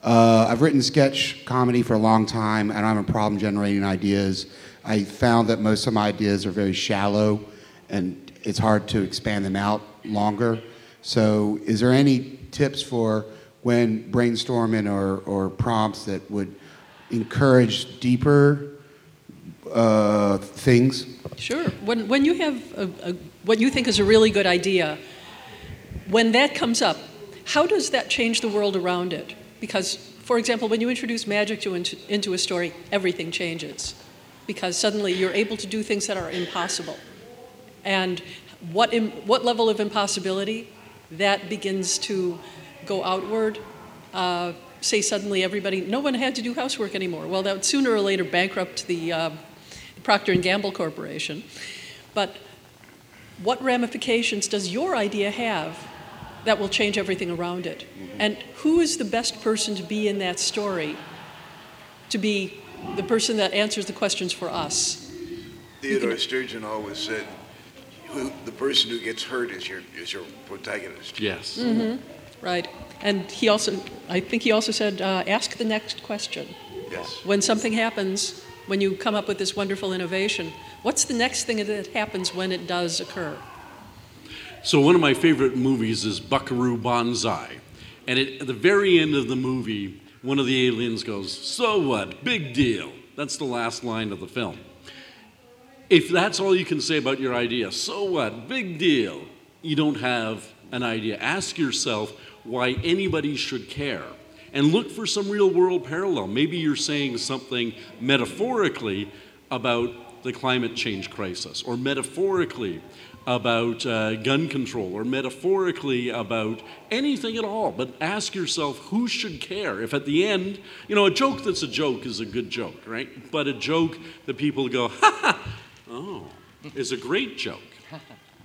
[SPEAKER 10] Uh, I've written sketch comedy for a long time, and I'm a problem generating ideas. I found that most of my ideas are very shallow, and it's hard to expand them out longer. So, is there any tips for when brainstorming or, or prompts that would encourage deeper uh, things?
[SPEAKER 8] Sure. When, when you have a, a, what you think is a really good idea, when that comes up, how does that change the world around it? Because, for example, when you introduce magic to, into, into a story, everything changes. Because suddenly you're able to do things that are impossible. And what, Im, what level of impossibility? That begins to go outward. Uh, say suddenly everybody, no one had to do housework anymore. Well, that would sooner or later bankrupt the uh, Procter and Gamble Corporation. But what ramifications does your idea have that will change everything around it? And who is the best person to be in that story? To be the person that answers the questions for us.
[SPEAKER 7] Theodore Sturgeon always said, who, the person who gets hurt is your, is your protagonist.
[SPEAKER 4] Yes.
[SPEAKER 8] Mm-hmm. Right. And he also, I think he also said, uh, ask the next question.
[SPEAKER 7] Yes.
[SPEAKER 8] When something happens, when you come up with this wonderful innovation, what's the next thing that happens when it does occur?
[SPEAKER 4] So one of my favorite movies is Buckaroo Banzai. And it, at the very end of the movie, one of the aliens goes, So what? Big deal. That's the last line of the film. If that's all you can say about your idea, so what? Big deal. You don't have an idea. Ask yourself why anybody should care. And look for some real world parallel. Maybe you're saying something metaphorically about the climate change crisis, or metaphorically about uh, gun control, or metaphorically about anything at all. But ask yourself who should care? If at the end, you know, a joke that's a joke is a good joke, right? But a joke that people go, ha ha, oh, is a great joke.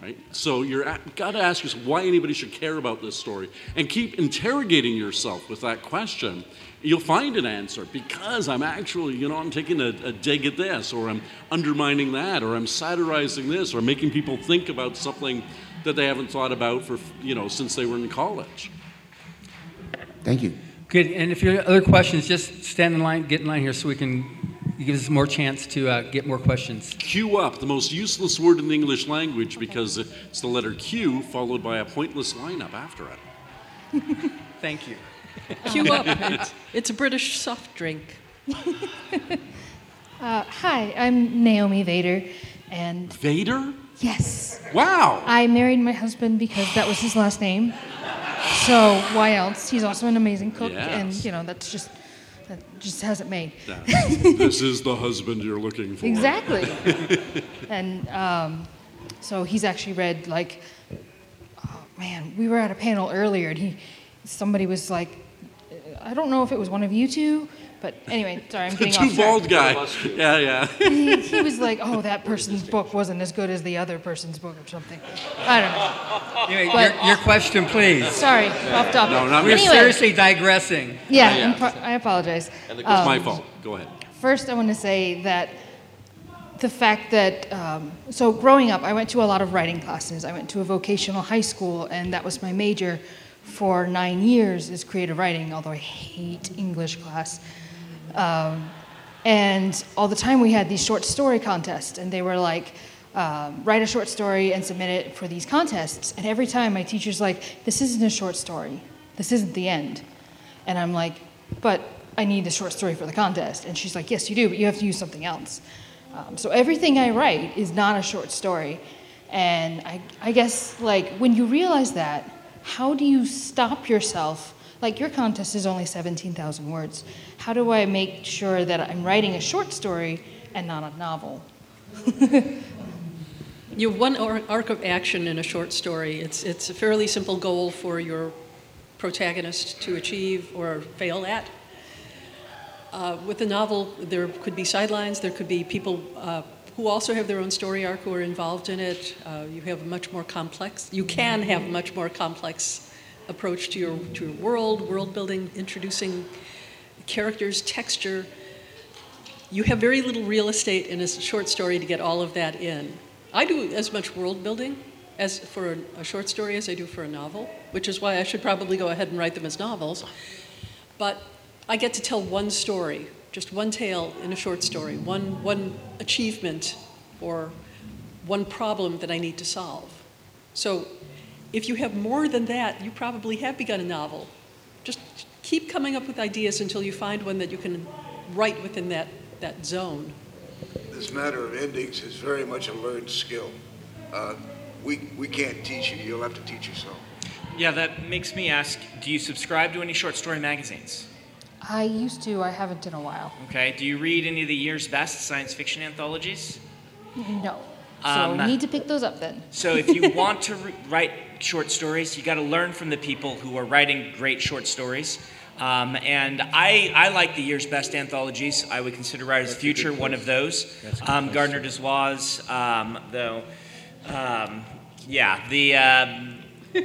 [SPEAKER 4] Right? So you're got to ask yourself why anybody should care about this story, and keep interrogating yourself with that question. You'll find an answer because I'm actually, you know, I'm taking a, a dig at this, or I'm undermining that, or I'm satirizing this, or making people think about something that they haven't thought about for, you know, since they were in college.
[SPEAKER 10] Thank you.
[SPEAKER 1] Good. And if you have other questions, just stand in line, get in line here so we can give us more chance to uh, get more questions.
[SPEAKER 4] Queue up, the most useless word in the English language because it's the letter Q followed by a pointless lineup after it.
[SPEAKER 1] Thank you.
[SPEAKER 8] Queue up. It's, it's a British soft drink.
[SPEAKER 11] Uh, hi, I'm Naomi Vader, and
[SPEAKER 4] Vader?
[SPEAKER 11] yes,
[SPEAKER 4] Wow.
[SPEAKER 11] I married my husband because that was his last name. So why else? He's also an amazing cook, and you know that's just that just hasn't made.
[SPEAKER 4] this is the husband you're looking for.
[SPEAKER 11] Exactly. and um, so he's actually read like, oh man, we were at a panel earlier, and he, somebody was like, I don't know if it was one of you two, but anyway, sorry, I'm getting
[SPEAKER 4] two
[SPEAKER 11] off track.
[SPEAKER 4] bald guy. Yeah, yeah.
[SPEAKER 11] he, he was like, "Oh, that person's book wasn't as good as the other person's book, or something." I don't know.
[SPEAKER 1] Anyway,
[SPEAKER 11] But-
[SPEAKER 1] your, your question, please.
[SPEAKER 11] Sorry, off topic.
[SPEAKER 4] No, not
[SPEAKER 1] We're
[SPEAKER 11] anyway,
[SPEAKER 1] seriously digressing.
[SPEAKER 11] Yeah,
[SPEAKER 4] Yeah.
[SPEAKER 11] I'm pro- I apologize.
[SPEAKER 4] It's
[SPEAKER 11] Um,
[SPEAKER 4] my fault. Go ahead.
[SPEAKER 11] First, I want to say that the fact that, um, so growing up, I went to a lot of writing classes. I went to a vocational high school, and that was my major for nine years is creative writing, although I hate English class. Um, and all the time we had these short story contests, and they were like, um, write a short story and submit it for these contests. And every time my teacher's like, this isn't a short story. This isn't the end. And I'm like, but I need a short story for the contest. And she's like, yes, you do, but you have to use something else. Um, so everything I write is not a short story. And I, I guess, like, when you realize that, how do you stop yourself? Like, your contest is only 17,000 words. How do I make sure that I'm writing a short story and not a novel?
[SPEAKER 8] You have one arc of action in a short story. It's, it's a fairly simple goal for your protagonist to achieve or fail at. Uh, with a novel, there could be sidelines, there could be people uh, who also have their own story arc who are involved in it. Uh, you have a much more complex, you can have a much more complex approach to your, to your world, world building, introducing characters, texture. You have very little real estate in a short story to get all of that in. I do as much world building as for a, short story as I do for a novel, which is why I should probably go ahead and write them as novels. But I get to tell one story, just one tale in a short story, one, one achievement or one problem that I need to solve. So if you have more than that, you probably have begun a novel. Just keep coming up with ideas until you find one that you can write within that, that zone.
[SPEAKER 7] This matter of endings is very much a learned skill. Uh, we, we can't teach you. You'll have to teach yourself.
[SPEAKER 3] Yeah, that makes me ask do you subscribe to any short story magazines?
[SPEAKER 11] I used to, I haven't in a while.
[SPEAKER 3] Okay. Do you read any of the year's best science fiction anthologies?
[SPEAKER 11] No. So
[SPEAKER 3] Um,
[SPEAKER 11] need to pick those up then.
[SPEAKER 3] So if you want to re- write short stories, you got to learn from the people who are writing great short stories. Um, and I, I like the year's best anthologies. I would consider Writer's Future one of those. Um, Gardner Dozois, um, though. Um, yeah, the. Um,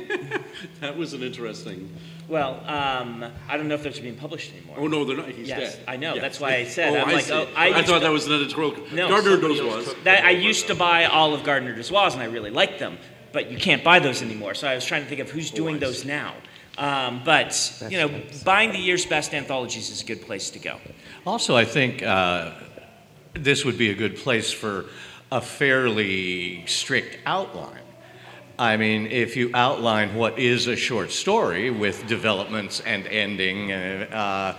[SPEAKER 4] That was an interesting.
[SPEAKER 3] well, um, I don't know if those are being published anymore.
[SPEAKER 4] Oh no, they're not. He's
[SPEAKER 3] Yes,
[SPEAKER 4] dead.
[SPEAKER 3] I know.
[SPEAKER 4] Yeah.
[SPEAKER 3] That's why I said.
[SPEAKER 4] Oh,
[SPEAKER 3] I'm
[SPEAKER 4] I
[SPEAKER 3] like,
[SPEAKER 4] see.
[SPEAKER 3] oh, I
[SPEAKER 4] I, thought
[SPEAKER 3] to-
[SPEAKER 4] that was an editorial.
[SPEAKER 3] No,
[SPEAKER 4] Gardner Dozois.
[SPEAKER 3] That I used to buy all of Gardner Dozois, and I really liked them, but you can't buy those anymore. So I was trying to think of who's doing those now. Um, but you know, buying the year's best anthologies is a good place to go.
[SPEAKER 2] Also, I think uh, this would be a good place for a fairly strict outline. I mean, if you outline what is a short story with developments and ending, uh,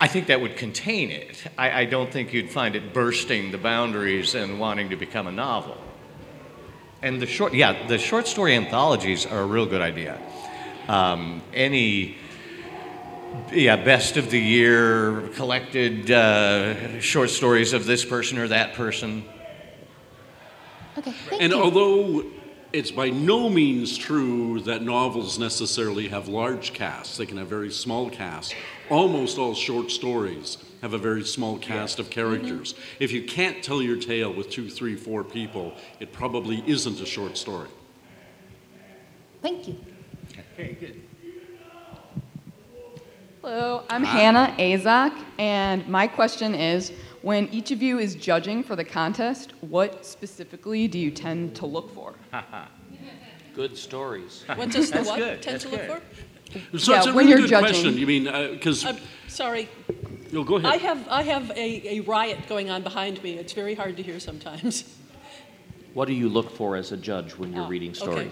[SPEAKER 2] I think that would contain it. I, I don't think you'd find it bursting the boundaries and wanting to become a novel. And the short, yeah, the short story anthologies are a real good idea. Um, any yeah, best of the year collected uh, short stories of this person or that person.
[SPEAKER 11] Okay, thank
[SPEAKER 4] And
[SPEAKER 11] you.
[SPEAKER 4] although it's by no means true that novels necessarily have large casts, they can have very small casts. Almost all short stories have a very small cast of characters. If you can't tell your tale with two, three, four people, it probably isn't a short story.
[SPEAKER 11] Thank you.
[SPEAKER 1] Okay, good.
[SPEAKER 12] Hello, I'm Hannah Azak, and my question is when each of you is judging for the contest, what specifically do you tend to look for?
[SPEAKER 5] Good stories.
[SPEAKER 8] What does the
[SPEAKER 3] That's
[SPEAKER 8] what
[SPEAKER 3] good,
[SPEAKER 8] tend
[SPEAKER 3] that's
[SPEAKER 8] to look for?
[SPEAKER 4] So
[SPEAKER 12] Yeah,
[SPEAKER 4] it's a
[SPEAKER 12] when
[SPEAKER 4] really good
[SPEAKER 12] judging-
[SPEAKER 4] question. You mean, uh, because,
[SPEAKER 8] I'm sorry.
[SPEAKER 4] no, go ahead.
[SPEAKER 8] I have I have a, a riot going on behind me. It's very hard to hear sometimes.
[SPEAKER 5] What do you look for as a judge when you're
[SPEAKER 8] Oh,
[SPEAKER 5] reading
[SPEAKER 8] okay.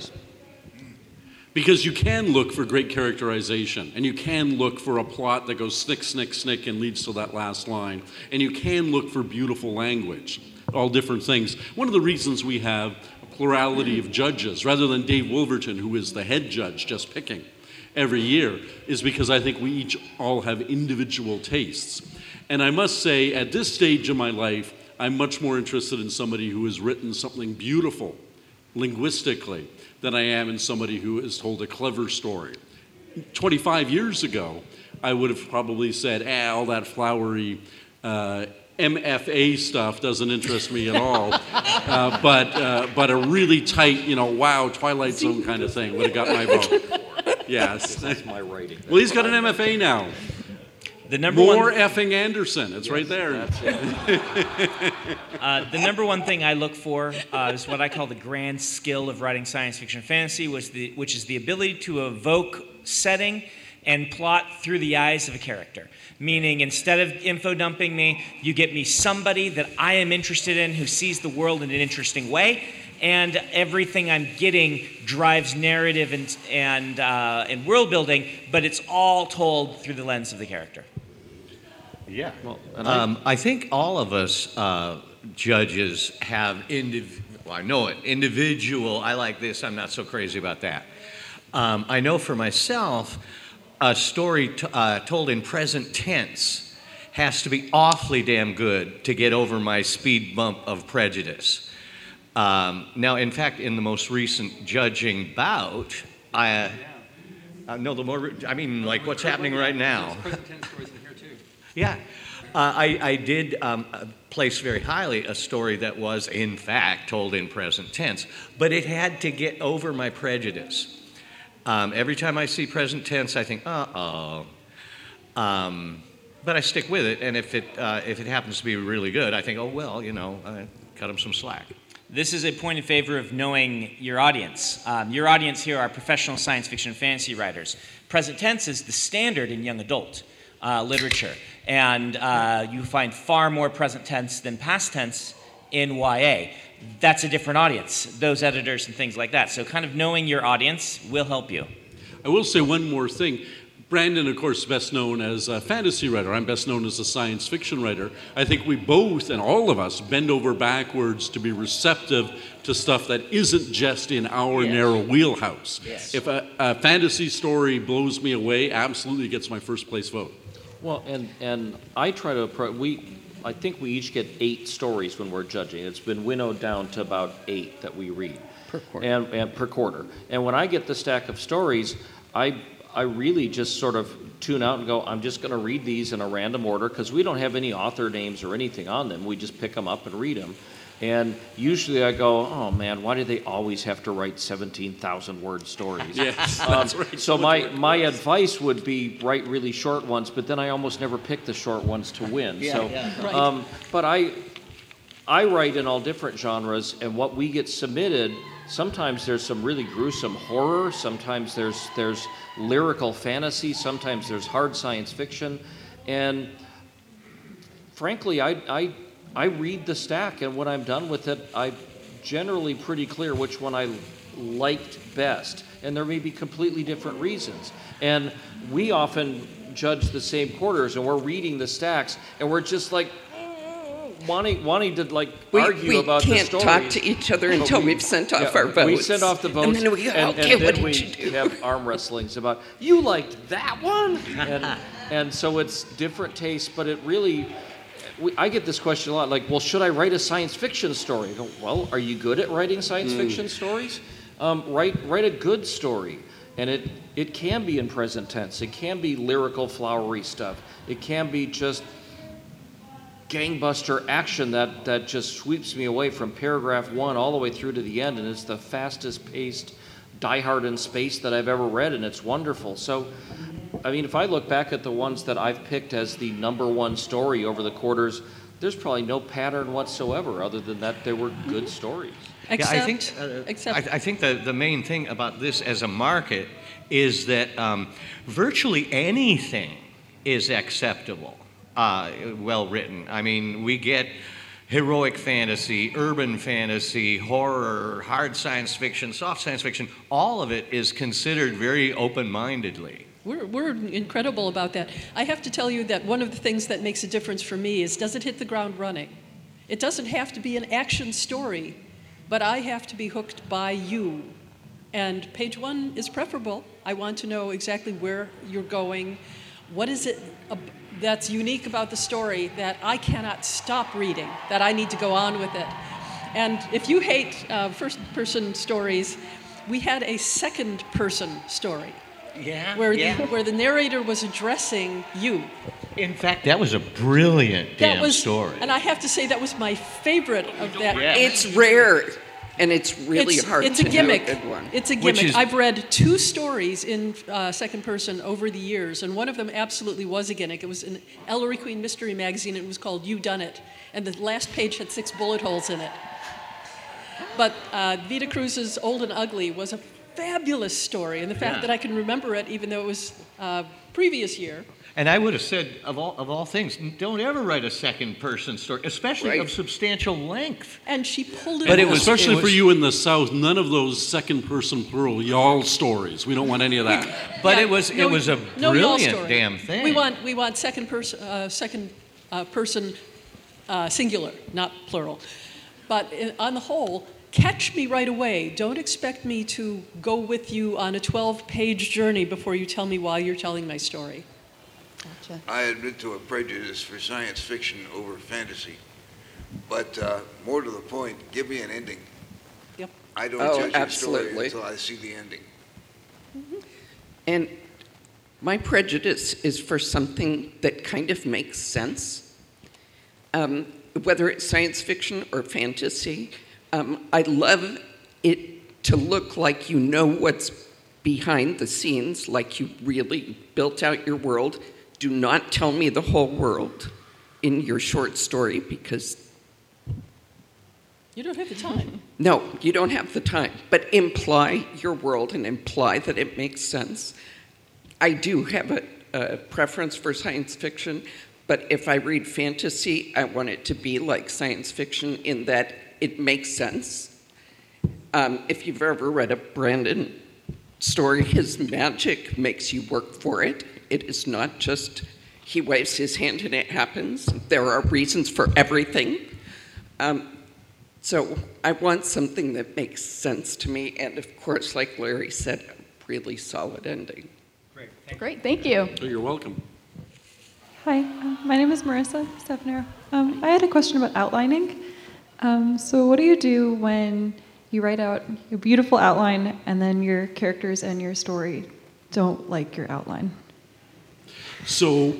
[SPEAKER 4] Because you can look for great characterization, and you can look for a plot that goes snick, snick, snick and leads to that last line, and you can look for beautiful language, all different things. One of the reasons we have a plurality of judges, rather than Dave Wolverton, who is the head judge just picking every year, is because I think we each all have individual tastes. And I must say, at this stage of my life, I'm much more interested in somebody who has written something beautiful linguistically than I am in somebody who has told a clever story. 25 years ago, I would have probably said, ah, all that flowery uh, MFA stuff doesn't interest me at all. uh, but, uh, but a really tight, you know, wow, Twilight Zone kind of thing would have got my vote. Yes.
[SPEAKER 5] That's my writing.
[SPEAKER 4] Well, he's got an MFA now.
[SPEAKER 3] The number
[SPEAKER 4] More
[SPEAKER 3] one,
[SPEAKER 4] effing Anderson. It's right there.
[SPEAKER 5] It.
[SPEAKER 3] uh, the number one thing I look for uh, is what I call the grand skill of writing science fiction fantasy, which, the, which is the ability to evoke setting and plot through the eyes of a character. Meaning, instead of info dumping me, you get me somebody that I am interested in who sees the world in an interesting way, and everything I'm getting drives narrative and, and, uh, and world building, but it's all told through the lens of the character.
[SPEAKER 2] Yeah.
[SPEAKER 5] Well, and I-
[SPEAKER 2] Um, I think all of us uh, judges have indiv- well, I know it, individual, I like this, I'm not so crazy about that. Um, I know for myself, a story t- uh, told in present tense has to be awfully damn good to get over my speed bump of prejudice. Um, now, in fact, in the most recent judging bout, I. Uh, no, the more, re- I mean, like what's happening right now. Yeah. Uh, I, I did um, uh, place very highly a story that was, in fact, told in present tense, but it had to get over my prejudice. Um, every time I see present tense, I think, uh oh. Um, but I stick with it, and if it, uh, if it happens to be really good, I think, oh, well, you know, I cut him some slack.
[SPEAKER 3] This is a point in favor of knowing your audience. Um, your audience here are professional science fiction and fantasy writers. Present tense is the standard in young adult uh, literature, and uh, you find far more present tense than past tense in YA. That's a different audience, those editors and things like that. So, kind of knowing your audience will help you.
[SPEAKER 4] I will say one more thing. Brandon, of course, best known as a fantasy writer. I'm best known as a science fiction writer. I think we both and all of us bend over backwards to be receptive to stuff that isn't just in our
[SPEAKER 5] Yes.
[SPEAKER 4] narrow wheelhouse.
[SPEAKER 5] Yes.
[SPEAKER 4] If a, a fantasy story blows me away, absolutely gets my first place vote.
[SPEAKER 5] Well, and, and I try to approach, we, I think we each get eight stories when we're judging. It's been winnowed down to about eight that we read.
[SPEAKER 6] Per quarter.
[SPEAKER 5] And, and per quarter. And when I get the stack of stories, I, I really just sort of tune out and go, I'm just going to read these in a random order because we don't have any author names or anything on them. We just pick them up and read them. And usually I go, oh man, why do they always have to write 17,000 word stories?
[SPEAKER 4] Yes,
[SPEAKER 5] Um,
[SPEAKER 4] that's right.
[SPEAKER 5] So my, my advice would be write really short ones, but then I almost never pick the short ones to win. yeah, so,
[SPEAKER 8] Right.
[SPEAKER 5] um, but I, I write in all different genres, and what we get submitted, sometimes there's some really gruesome horror, sometimes there's there's lyrical fantasy, sometimes there's hard science fiction, and frankly, I I I read the stack, and when I'm done with it, I'm generally pretty clear which one I liked best, and there may be completely different reasons, and we often judge the same quarters, and we're reading the stacks, and we're just like wanting wanting to like
[SPEAKER 6] We,
[SPEAKER 5] argue
[SPEAKER 6] we
[SPEAKER 5] about
[SPEAKER 6] can't
[SPEAKER 5] the
[SPEAKER 6] talk to each other until
[SPEAKER 5] we-
[SPEAKER 6] we've sent off
[SPEAKER 5] yeah,
[SPEAKER 6] our votes.
[SPEAKER 5] We send off the votes,
[SPEAKER 6] And then we go,
[SPEAKER 5] and,
[SPEAKER 6] okay,
[SPEAKER 5] and
[SPEAKER 6] what
[SPEAKER 5] then we have arm wrestlings about you liked that one, and and so it's different tastes, but it really. We, I get this question a lot, like, well, should I write a science fiction story? Go, well, are you good at writing science fiction stories? Um, write write a good story, and it it can be in present tense. It can be lyrical, flowery stuff. It can be just gangbuster action that, that just sweeps me away from paragraph one all the way through to the end, and it's the fastest paced Die Hard in space that I've ever read, and it's wonderful. So, I mean, if I look back at the ones that I've picked as the number one story over the quarters, there's probably no pattern whatsoever, other than that they were good stories.
[SPEAKER 8] Except,
[SPEAKER 2] yeah, I think, uh,
[SPEAKER 8] except
[SPEAKER 2] I, I think the, the main thing about this as a market is that um, virtually anything is acceptable, uh, well written. I mean, we get heroic fantasy, urban fantasy, horror, hard science fiction, soft science fiction. All of it is considered very open mindedly.
[SPEAKER 8] We're, we're incredible about that. I have to tell you that one of the things that makes a difference for me is does it hit the ground running? It doesn't have to be an action story, but I have to be hooked by you. And page one is preferable. I want to know exactly where you're going. What is it that's unique about the story that I cannot stop reading, that I need to go on with it? And if you hate uh, first person stories, we had a second person story
[SPEAKER 2] Yeah.
[SPEAKER 8] where, the, where the narrator was addressing you.
[SPEAKER 2] In fact, that was a brilliant
[SPEAKER 8] That
[SPEAKER 2] damn
[SPEAKER 8] was,
[SPEAKER 2] story.
[SPEAKER 8] and I have to say that was my favorite of that.
[SPEAKER 6] It's rare, and it's really
[SPEAKER 8] it's,
[SPEAKER 6] hard
[SPEAKER 8] it's
[SPEAKER 6] to
[SPEAKER 8] a gimmick.
[SPEAKER 6] do a good one.
[SPEAKER 8] It's a gimmick.
[SPEAKER 2] is-
[SPEAKER 8] I've read two stories in uh, second person over the years, and one of them absolutely was a gimmick. It was in Ellery Queen Mystery Magazine. It was called "You Done It," and the last page had six bullet holes in it. But uh, Vida Cruz's "Odd and Ugly" was a fabulous story, and the fact
[SPEAKER 2] Yeah.
[SPEAKER 8] that I can remember it, even though it was uh, previous year,
[SPEAKER 2] And I would have said, of all, of all things, don't ever write a second person story, especially
[SPEAKER 6] Right.
[SPEAKER 2] of substantial length.
[SPEAKER 8] and she pulled it.
[SPEAKER 2] But it was-
[SPEAKER 4] Especially
[SPEAKER 2] it
[SPEAKER 4] for you in the South, none of those second person plural y'all stories. We don't want any of that.
[SPEAKER 2] But
[SPEAKER 8] Yeah,
[SPEAKER 2] it was
[SPEAKER 8] no-
[SPEAKER 2] it was a
[SPEAKER 8] no
[SPEAKER 2] brilliant damn thing.
[SPEAKER 8] We want we want second person uh, second uh, person uh, singular, not plural. But in, on the whole, catch me right away. Don't expect me to go with you on a 12-page journey before you tell me why you're telling my story.
[SPEAKER 12] Gotcha.
[SPEAKER 7] I admit to a prejudice for science fiction over fantasy, but uh, more to the point, give me an ending.
[SPEAKER 8] Yep.
[SPEAKER 7] I don't
[SPEAKER 6] Oh,
[SPEAKER 7] judge a story
[SPEAKER 6] absolutely.
[SPEAKER 7] until I see the ending.
[SPEAKER 6] And my prejudice is for something that kind of makes sense. Um, whether it's science fiction or fantasy, um, I love it to look like you know what's behind the scenes, like you really built out your world. Do not tell me the whole world in your short story because
[SPEAKER 8] You don't have the time.
[SPEAKER 6] no, you don't have the time, but imply your world and imply that it makes sense. I do have a, a preference for science fiction, but if I read fantasy, I want it to be like science fiction in that it makes sense. Um, if you've ever read a Brandon story, his magic makes you work for it. It is not just he waves his hand and it happens. There are reasons for everything. Um, so I want something that makes sense to me, and of course, like Larry said, a really solid ending.
[SPEAKER 1] Great. Thank
[SPEAKER 12] Great, thank you.
[SPEAKER 4] Oh, you're welcome.
[SPEAKER 13] Hi, um, my name is Marissa Stefanero. Um, I had a question about outlining. Um, so, what do you do when you write out your beautiful outline and then your characters and your story don't like your outline?
[SPEAKER 4] So,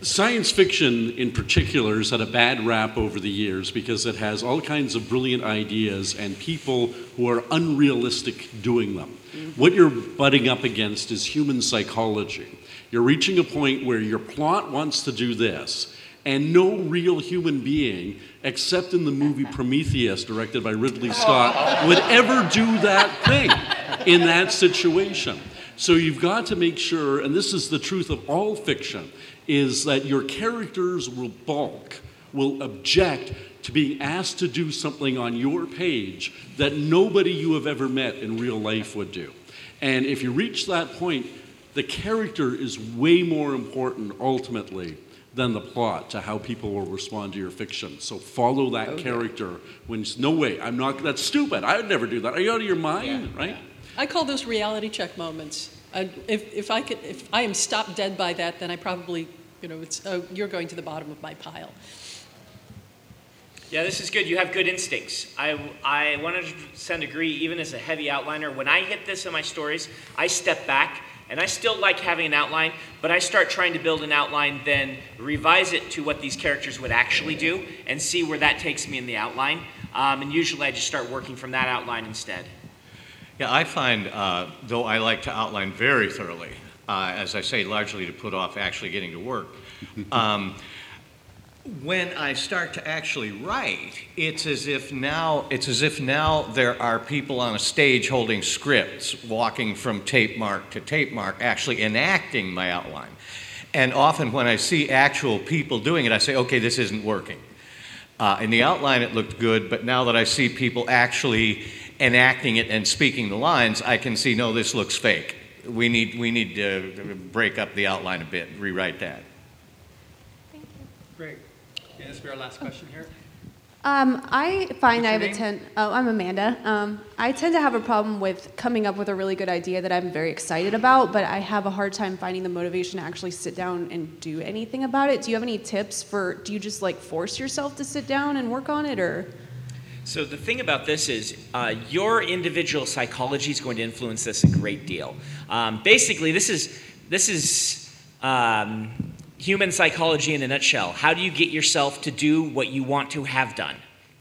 [SPEAKER 4] science fiction in particular has had a bad rap over the years because it has all kinds of brilliant ideas and people who are unrealistic doing them. What you're butting up against is human psychology. You're reaching a point where your plot wants to do this, and no real human being, except in the movie Prometheus, directed by Ridley Scott, would ever do that thing in that situation. So you've got to make sure, and this is the truth of all fiction, is that your characters will balk, will object to being asked to do something on your page that nobody you have ever met in real life would do. And if you reach that point, the character is way more important ultimately than the plot to how people will respond to your fiction. So follow that oh,
[SPEAKER 8] Okay.
[SPEAKER 4] character when it's no way, I'm not that's stupid. I would never do that. Are you out of your mind? Right?
[SPEAKER 8] I call those reality check moments. I, if, if I could, if I am stopped dead by that, then I probably, you know, it's oh, you're going to the bottom of my pile.
[SPEAKER 3] Yeah, this is good. You have good instincts. I, I 100% agree, even as a heavy outliner. When I hit this in my stories, I step back and I still like having an outline, but I start trying to build an outline, then revise it to what these characters would actually do and see where that takes me in the outline. Um, and usually I just start working from that outline instead.
[SPEAKER 2] Yeah, I find, uh, though I like to outline very thoroughly, uh, as I say, largely to put off actually getting to work. Um, when I start to actually write, it's as if now it's as if now there are people on a stage holding scripts, walking from tape mark to tape mark, actually enacting my outline. And often when I see actual people doing it, I say, okay, this isn't working. Uh, in the outline, it looked good, but now that I see people actually enacting it and speaking the lines, I can see, no, this looks fake. We need, we need to break up the outline a bit, rewrite that.
[SPEAKER 1] Thank you. this will be our last question here.
[SPEAKER 14] Um, I find I have a
[SPEAKER 1] name?
[SPEAKER 14] ten. Oh, I'm Amanda. Um, I tend to have a problem with coming up with a really good idea that I'm very excited about, but I have a hard time finding the motivation to actually sit down and do anything about it. Do you have any tips for? Do you just like force yourself to sit down and work on it, or?
[SPEAKER 3] So the thing about this is uh, your individual psychology is going to influence this a great deal. Um, basically, this is this is um, human psychology in a nutshell. How do you get yourself to do what you want to have done?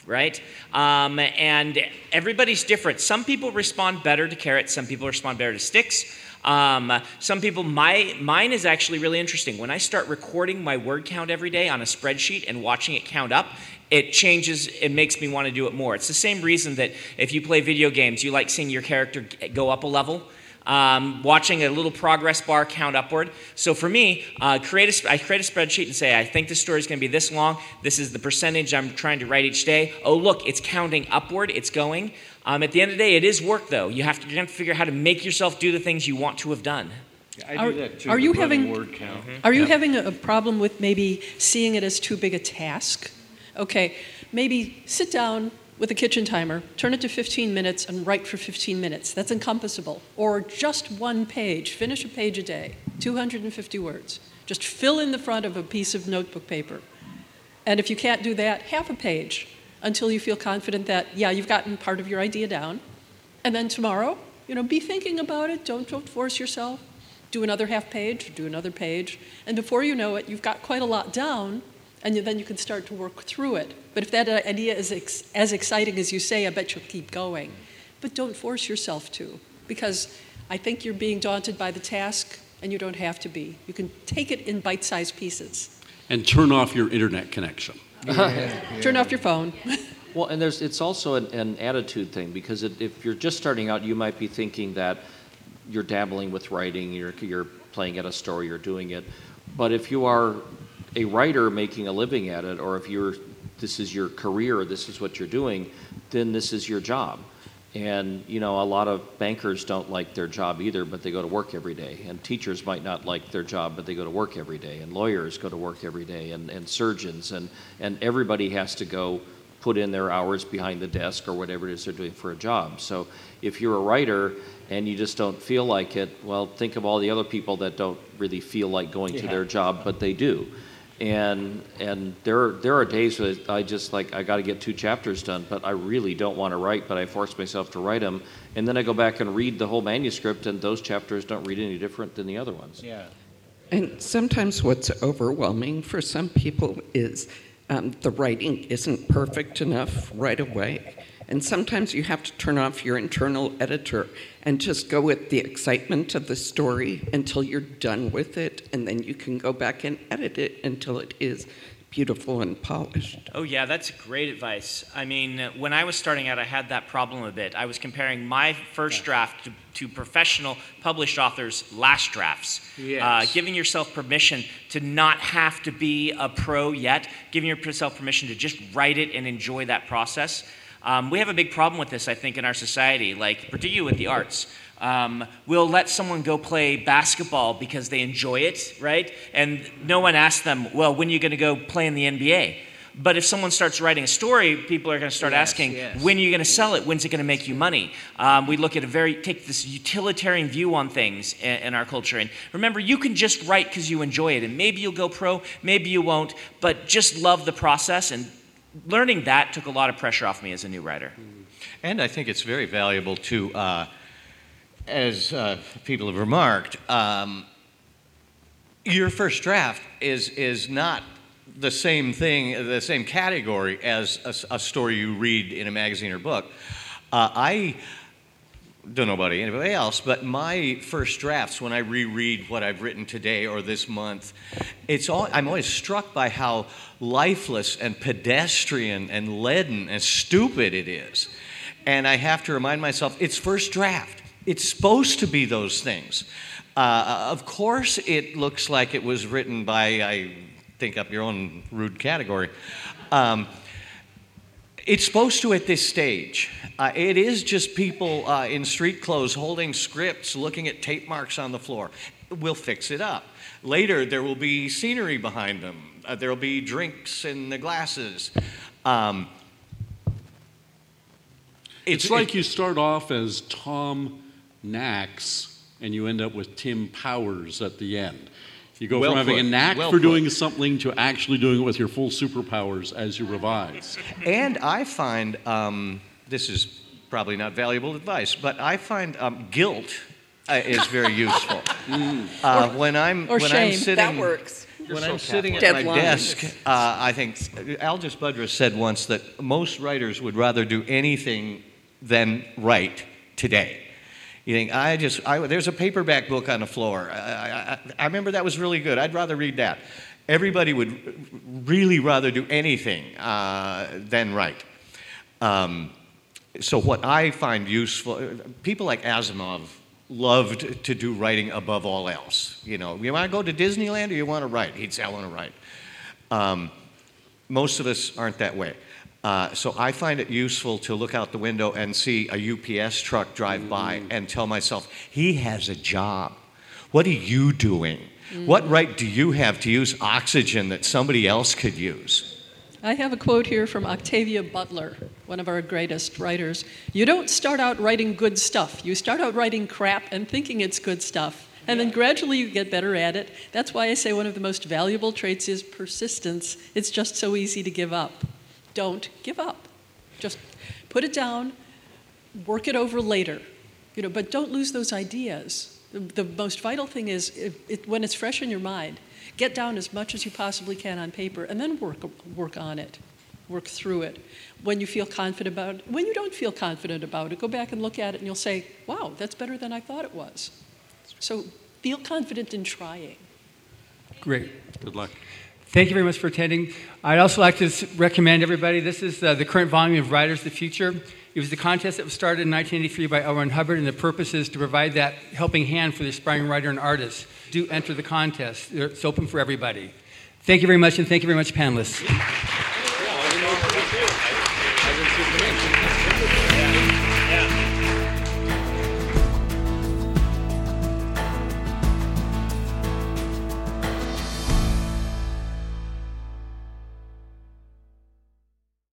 [SPEAKER 3] Right? Um, and everybody's different. Some people respond better to carrots, some people respond better to sticks. Um, some people, my mine is actually really interesting. When I start recording my word count every day on a spreadsheet and watching it count up, it changes. It makes me want to do it more. It's the same reason that if you play video games, you like seeing your character go up a level. Um, watching a little progress bar count upward. So for me, uh, create a, sp- I create a spreadsheet and say, I think this story is going to be this long. This is the percentage I'm trying to write each day. Oh, look, it's counting upward. It's going. Um, at the end of the day, it is work, though. You have to, you have to figure out how to make yourself do the things you want to have done.
[SPEAKER 8] Are- are you having Are you having a a problem with maybe seeing it as too big a task? Okay, maybe sit down with a kitchen timer, turn it to 15 minutes, and write for 15 minutes. That's encompassable. Or just one page, finish a page a day, 250 words. Just fill in the front of a piece of notebook paper. And if you can't do that, half a page until you feel confident that, yeah, you've gotten part of your idea down. And then tomorrow, you know, be thinking about it. Don't, don't force yourself. Do another half page, do another page. And before you know it, you've got quite a lot down, and then you can start to work through it. But if that idea is ex- as exciting as you say, I bet you'll keep going. But don't force yourself to, because I think you're being daunted by the task, and you don't have to be. You can take it in bite sized pieces.
[SPEAKER 4] And turn off your internet connection.
[SPEAKER 8] Turn off your phone.
[SPEAKER 5] Well, and there's it's also an, an attitude thing because it, if you're just starting out, you might be thinking that you're dabbling with writing, you're you're playing at a story, you're doing it. But if you are a writer making a living at it, or if you're this is your career, this is what you're doing, then this is your job. And you know, a lot of bankers don't like their job either, but they go to work every day. And teachers might not like their job, but they go to work every day. And lawyers go to work every day, and, and surgeons, and, and everybody has to go put in their hours behind the desk or whatever it is they're doing for a job. So if you're a writer and you just don't feel like it, well, think of all the other people that don't really feel like going to their job, but they do. And and there there are days where I just like I got to get two chapters done, but I really don't want to write, but I force myself to write them, and then I go back and read the whole manuscript, and those chapters don't read any different than the other ones.
[SPEAKER 2] Yeah.
[SPEAKER 6] And sometimes what's overwhelming for some people is um, the writing isn't perfect enough right away. And sometimes you have to turn off your internal editor and just go with the excitement of the story until you're done with it. And then you can go back and edit it until it is beautiful and polished.
[SPEAKER 3] Oh, yeah, that's great advice. I mean, when I was starting out, I had that problem a bit. I was comparing my first draft to, to professional published authors' last drafts.
[SPEAKER 1] Yes.
[SPEAKER 3] Uh, giving yourself permission to not have to be a pro yet, giving yourself permission to just write it and enjoy that process. Um, we have a big problem with this, I think, in our society, like particularly with the arts. Um, we'll let someone go play basketball because they enjoy it, right? And no one asks them, well, when are you going to go play in the NBA? But if someone starts writing a story, people are going to start
[SPEAKER 2] Yes,
[SPEAKER 3] asking,
[SPEAKER 2] yes.
[SPEAKER 3] when are you going to sell it? When's it going to make you money? Um, we look at a very, take this utilitarian view on things in, in our culture. And remember, you can just write because you enjoy it. And maybe you'll go pro, maybe you won't, but just love the process. And learning that took a lot of pressure off me as a new writer.
[SPEAKER 2] And I think it's very valuable to, uh, as uh, people have remarked, um, your first draft is is not the same thing, the same category as a story you read in a magazine or book. Uh, I don't know about anybody else, but my first drafts, when I reread what I've written today or this month, it's all I'm always struck by how lifeless and pedestrian and leaden and stupid it is. And I have to remind myself, it's first draft. It's supposed to be those things. Uh, of course, it looks like it was written by, I think up your own rude category. Um, it's supposed to at this stage. Uh, it is just people uh, in street clothes holding scripts, looking at tape marks on the floor. We'll fix it up. Later, there will be scenery behind them. Uh, there will be drinks in the glasses. Um,
[SPEAKER 4] It's, like you start off as Tom Nax and you end up with Tim Powers at the end. You go
[SPEAKER 2] Well
[SPEAKER 4] from having a knack
[SPEAKER 2] Well
[SPEAKER 4] for
[SPEAKER 2] put.
[SPEAKER 4] doing something to actually doing it with your full superpowers as you revise.
[SPEAKER 2] And I find um, this is probably not valuable advice, but I find um, guilt uh, is very useful. Uh, when I'm
[SPEAKER 6] or
[SPEAKER 2] when
[SPEAKER 6] shame.
[SPEAKER 2] I'm sitting,
[SPEAKER 6] That works.
[SPEAKER 2] When
[SPEAKER 6] You're
[SPEAKER 2] I'm
[SPEAKER 6] so
[SPEAKER 2] sitting at
[SPEAKER 6] Catholic.
[SPEAKER 2] my
[SPEAKER 6] Deadlines.
[SPEAKER 2] desk, uh, I think Algis Budrys said once that most writers would rather do anything than write today. You think I just I, there's a paperback book on the floor. I, I, I remember that was really good. I'd rather read that. Everybody would really rather do anything uh, than write. Um, so what I find useful, people like Asimov loved to do writing above all else. You know, you want to go to Disneyland or you want to write? He'd say, I want to write. Um, most of us aren't that way. Uh, so I find it useful to look out the window and see a UPS truck drive by and tell myself, he has a job. What are you doing? What right do you have to use oxygen that somebody else could use?
[SPEAKER 8] I have a quote here from Octavia Butler, one of our greatest writers. You don't start out writing good stuff. You start out writing crap and thinking it's good stuff. And then gradually you get better at it. That's why I say one of the most valuable traits is persistence. It's just so easy to give up. Don't give up. Just put it down, work it over later. You know, but don't lose those ideas. The, the most vital thing is if, it, when it's fresh in your mind, get down as much as you possibly can on paper and then work, work on it, work through it. When you feel confident about it, when you don't feel confident about it, go back and look at it and you'll say, wow, that's better than I thought it was. So feel confident in trying.
[SPEAKER 1] Great.
[SPEAKER 4] Good luck.
[SPEAKER 1] Thank you very much for attending. I'd also like to recommend everybody this is uh, the current volume of Writers of the Future. It was the contest that was started in 1983 by. Ron Hubbard, and the purpose is to provide that helping hand for the aspiring writer and artist. Do enter the contest, it's open for everybody. Thank you very much, and thank you very much, panelists.